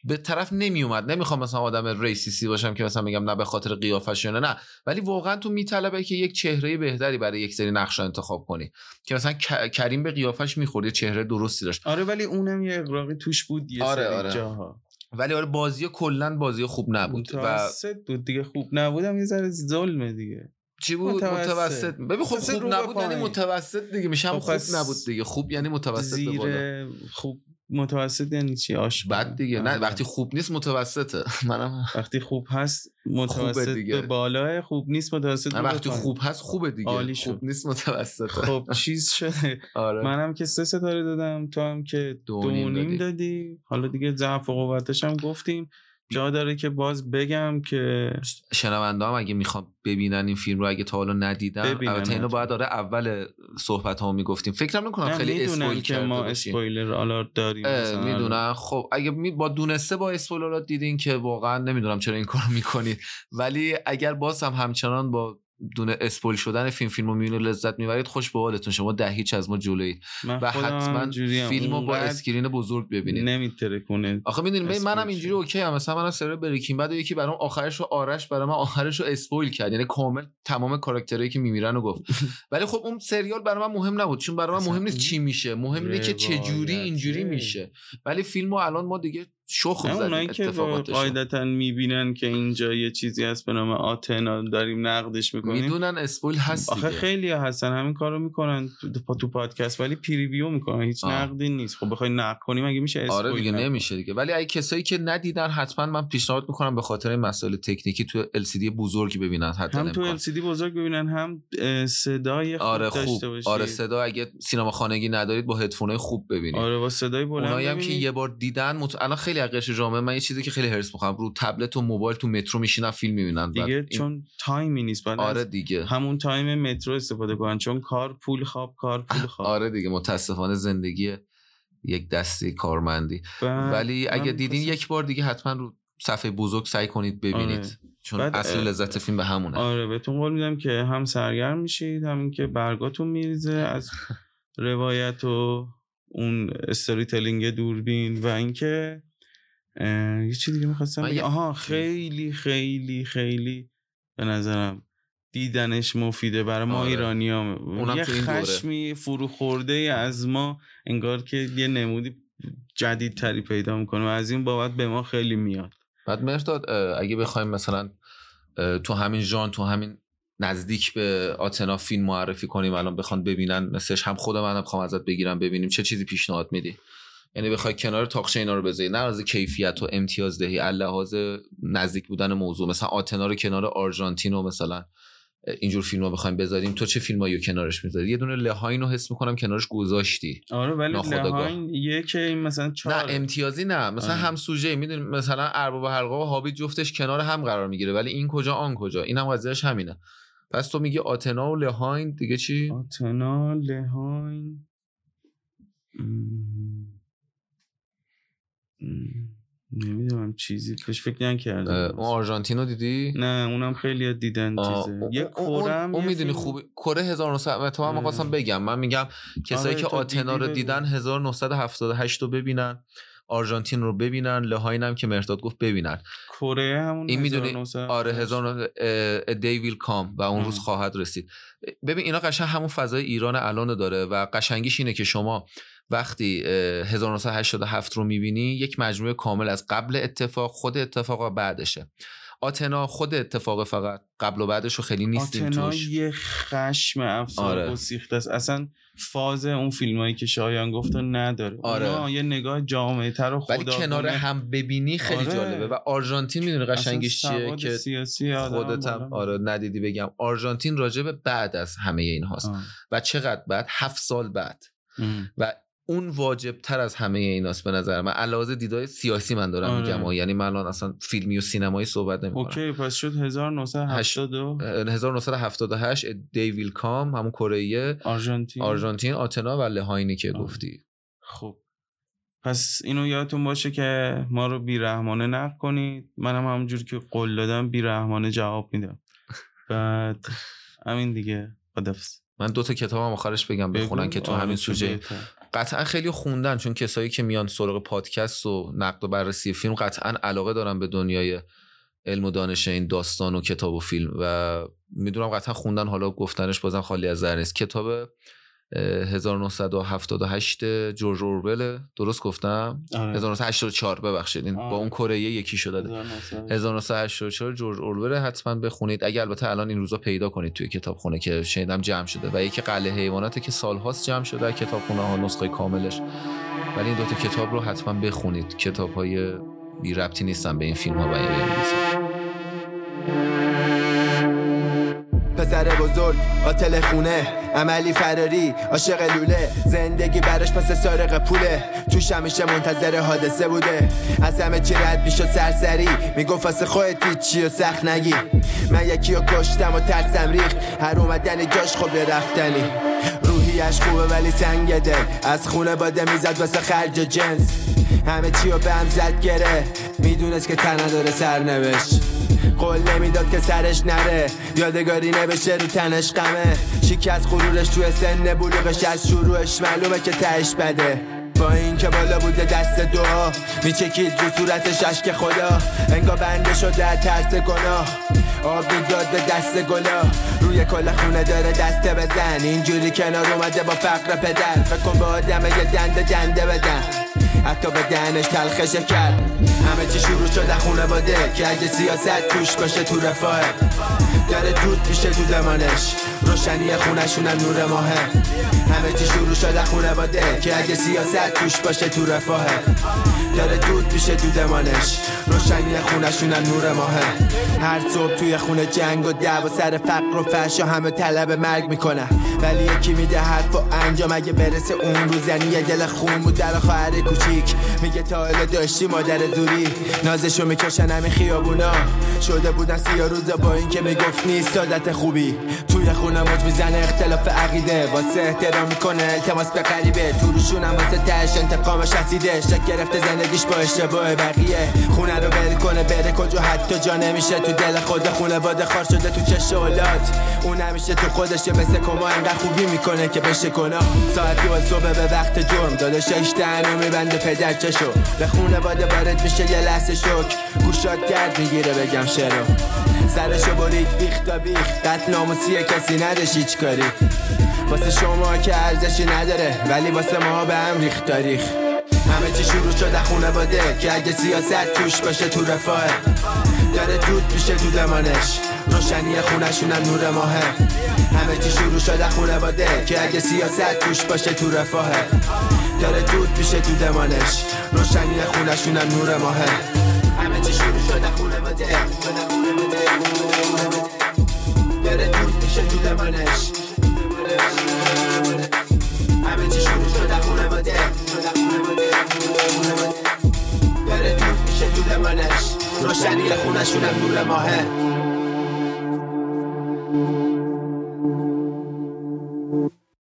به طرف نمیومد نمی‌خوام مثلا آدم ریسیسی باشم که مثلا میگم نه به خاطر قیافش یا نه نه. ولی واقعا تو میطلبه که یک چهره بهتری برای یک سری نقش انتخاب کنی. که مثلا کریم به قیافش می‌خورد یه چهره درستی داشت. آره ولی اونم یه اغراقی توش بود یه آره، سری آره. جاها. ولی آره بازی کلا بازی خوب نبود و بود دیگه. خوب نبودم یه ذره ظلمه دیگه. چی بود؟ متوسط. متوسط. ببین خب متوسط خوب نبود یعنی. متوسط دیگه. میشه هم خب خوب نبود دیگه. خوب یعنی متوسط به بالا. زیر خوب متوسط یعنی چی؟ آشغال بد دیگه. نه. وقتی خوب نیست متوسطه. منم وقتی خوب هست متوسط دیگه. به بالا خوب نیست متوسط نه وقتی. خوب هست خوبه دیگه. عالی خوب. نیست متوسطه. خب چیز شده. آره. منم که سه ستاره دادم تو هم که دو نیم. دادی. حالا دیگه ضعف و قوتش هم گفتیم. جا داره که باز بگم که شنونده هم اگه می‌خوام ببینن این فیلم رو اگه تا حالا ندیدن البته اینو. باید داره اول صحبت ها می‌گفتیم فکرم نکنم نه خیلی اسپویل که ما. اسپویلر آلارت داریم. می‌دونم خب اگه می با دونسته با اسپویلرات دیدین که واقعا نمی‌دونم چرا این کارو می‌کنید ولی اگر باز هم همچنان با دونه اسپول شدن فیلم فیلمو می‌بینید لذت می‌برید خوش به حالتون. شما ده هیچ از ما جلویید و حتما فیلمو با screen بزرگ ببینید. نمیترکونه. آخه می‌دونید منم اینجوری okay ام مثلا من سر Breaking Bad یکی برام آخرش رو آرش برام آخرش رو spoil کرد. یعنی کامل تمام کاراکترایی که میمیرن رو گفت. ولی خب اون سریال برای من مهم نبود. چون برای من مهم نیست چی میشه. مهم اینه که چه جوری اینجوری میشه. ولی فیلمو الان ما دیگه شخم اونایی که قاعدتا می‌بینن که اینجا یه چیزی هست به نام آتنا داریم نقدش می‌کنیم. می‌دونن spoil هست آخه خیلی هستن همین کارو می‌کنن تو, تو پادکست ولی preview می‌کنن هیچ آه. نقدی نیست. خب بخوای نقد کنیم اگه میشه spoil آره دیگه نمیشه دیگه. ولی اگه کسایی که ندیدن حتما من پیشنهاد می‌کنم به خاطر مسائل تکنیکی تو LCD بزرگی ببینن حتی هم تو LCD بزرگ ببینن هم صدای خوب آره خوب. آره صدا اگه سینما خانگی ندارید با هدفون خوب ببینید. آره با صدای بلند اونایی هم که یه بار دیدن مت... الان خیلی از جامعه. من یه چیزی که خیلی حرص می‌خورم رو تبلت و موبایل تو مترو میشینن فیلم می‌بینن. دیگه این... چون تایمی نیست. بعد آره دیگه. همون تایم مترو استفاده کنن. چون کار پول خواب کار پول خواب. آره دیگه. متاسفانه زندگی یک دستی کارمندی. ولی اگه دیدین یک بار دیگه حتما رو صفحه بزرگ سعی کنید ببینید. آره. چون اصل لذت فیلم به همونه. آره بهتون قول میدم که هم سرگرم میشید همین که برگاتون میریزه. از روایت و اون استوری تلینگ دوربین و اینکه یه چی دیگه می‌خواستم بگم. آها خیلی خیلی خیلی به نظرم دیدنش مفیده برای ما آره. ایرانی ها یه خشمی فرو خورده از ما انگار که یه نمودی جدید تری پیدا می‌کنه و از این بابت به ما خیلی میاد. بعد مرداد اگه بخوایم مثلا تو همین ژان تو همین نزدیک به آتنا فیلم معرفی کنیم الان بخوان ببینن مثلش هم خودم منم بخوام ازت بگیرم ببینیم چه چیزی پیشنهاد میدی؟ یعنی بخوای کنار تاخچه اینا رو بذاری نه از کیفیت و امتیاز دهی لحاظ نزدیک بودن موضوع. مثلا آتنا رو کنار آرژانتین و مثلا اینجور فیلم ها بخوایم بذاریم. تو چه فیلم رو کنارش می‌ذاری؟ یه دونه لهاین رو حس می‌کنم کنارش گذاشتی. آره ولی لهاین یه که مثلا چار... نه امتیازی نه. مثلا آره. هم سوژه می‌دونی؟ مثلا ارباب حلقه و هابیت جفتش کنار هم قرار می‌گیره ولی این کجا آن کجا؟ این هم قضیهش همینه. پس تو میگی آتنا و لهاین دیگه چی؟ آتنا لهاین. نمی‌دونم چیزی پیش فکر نکردم اون آرژانتینو دیدی؟ نه اونم خیلی دیدن چیزه. یه کره اون می‌دونی خوب کره 1900 تو هم خواستم بگم. من میگم کسایی آره، که آتنا رو دیدن 1978 رو ببینن. آرژانتین رو ببینن. لهاین هم که مرداد گفت ببینن. کره همون این می‌دونی؟ آره هزار دی ویل کام و اون روز خواهد رسید. ببین اینا قشنگ همون فضای ایران الان داره و قشنگیش اینه که شما وقتی 1987 رو می‌بینی یک مجموعه کامل از قبل اتفاق خود اتفاق و بعدشه. آتنا خود اتفاق فقط قبل و بعدش رو خیلی نیستیم آتنا یه خشم افسار آره. است. اصلا فاز اون فیلم هایی که شایان گفت نداره. آره. یه نگاه جامعه تر و ولی کنار هم ببینی خیلی آره. جالبه. و آرژانتین می‌دونی قشنگیش چیه که خودت هم آره ندیدی بگم. آرژانتین راجب بعد از همه این هاست. و چقدر بعد؟ هفت سال بعد. و اون واجب تر از همه ایناست به نظر من. علاوه دیدای سیاسی من دارم آره. میگم یعنی من الان اصلا فیلمی و سینمایی صحبت نمی‌کنم. اوکی پس شد 1972 1978 دیویل کام همون کره آرژانتین. آرژانتین آتنا و لهاینی که گفتی. خب. پس اینو یادتون باشه که ما رو بیرحمانه نقد کنید. منم همونجور که قول دادم بیرحمانه جواب میدم. بعد همین دیگه. خدافظ. من دو تا کتابم آخرش بگم بخونن که تو آره، همین سوژه قطعا خیلی خوندن چون کسایی که میان سراغ پادکست و نقد و بررسی فیلم قطعا علاقه دارن به دنیای علم و دانش این داستان و کتاب و فیلم. و می‌دونم قطعا خوندن حالا گفتنش بازم خالی از زر نیست. کتاب 1978 جورج اورول درست گفتم؟ آره. 1984 ببخشید. این با اون کره یکی شده 1984 جورج اورول حتما بخونید. اگر البته الان این روزا پیدا کنید توی کتابخونه که شنیدم جمع شده. و یکی قله حیواناتی که سالهاست جمع شده کتابخونه ها نسخه کاملش. ولی این دوتا کتاب رو حتما بخونید. کتاب های بی ربطی نیستن به این فیلم ها و این پسر بزرگ قاتل خونه عملی فراری عاشق لوله. زندگی براش پس سارق پوله. توش همیشه منتظر حادثه بوده. از همه چی رد می‌شد سرسری. می‌گفت واسه خودت چی و سخت نگی. من یکی رو کشتم و ترسم ریخت. هر اومدن جاش خوب رفتنی. روحیش خوبه ولی سنگ دل. از خونه باده می‌زد واسه خرج جنس. همه چی رو به هم زد گره. می‌دونست که تنها داره سرنوشت. قول نمی‌داد که سرش نره. یادگاری نبشه رو تنش غمه. شکست غرورش توی سن بلوغش از شروعش معلومه که تهش بده. با این که بالا بوده دست دعا میچکید رو صورتش اشک خدا. انگا بنده شده ترس گناه. آب می‌داد به دست گلا روی کل خونه داره دسته بزن. اینجوری کنار اومده با فقر پدر. فکر کن به آدم یه دنده دنده بدن. حتی به دهنش تلخش کرد همه چی شروع شده خونه باده که اگه سیاست توش باشه تو رفاه. داره دود میشه تو دمانش. روشنی خونشون نور ماهه. همه چی شروع شده خونه باده که اگه سیاست توش باشه تو رفاه. داره دود میشه تو دمانش. روشنی خونشون نور ماهه. هر صبح توی خونه جنگ و دعوا سر فقر و فش همه طلب مرگ می‌کنه. ولی یکی میده حرف و انجام اگه برسه اون روز یعنی یه دل خون بود در خواهر کوچیک. میگه تا داشتی مادر دوری. نازشو می‌کشن همین خیابونا. شده بودن سیا روز با اینکه می‌گفت نیست سادت خوبی. توی خونه مج می‌زنه اختلاف عقیده. واسه احترام می‌کنه التماس به قریبه تو روشونم واسه تش انتقامش رسیده شک گرفته زندگیش با اشتباه بقیه. خونه رو بری کنه بره کجا؟ حتی جا نمیشه تو دل خود خونه واده خار شده تو چش اولاد. اون همیشه تو خودشه مثل کما انقدر خوبی می‌کنه که بشه کنا ساعت دو صبح به وقت جرم داده شش و میبنده پدر چشو. به خونه واده وارد میشه یه لحظه شک گوشات درد می‌گیره بگم شروع سرشو برید بیخ تا بیخ. قتل ناموسی کسی نداشت هیچ کاری. واسه شما که ارزشی نداره ولی واسه ما به هم ریخت تاریخ. همه چی شروع شده خونه باده که اگه سیاست توش باشه تو رفاه. داره دود میشه تو دمانش. روشنی خونشون نور ماهه. همه چی شروع شده خونه باده که اگه سیاست توش باشه تو رفاه. داره دود میشه تو دمانش. روشنی خونشون نور ماهه. همه چی شروع شده خونه باده داره دود میشه تو دمانش. همه چی شروع شده خونه باده داره دود میشه تو دمانش. روشنی خونشون نور ماهه.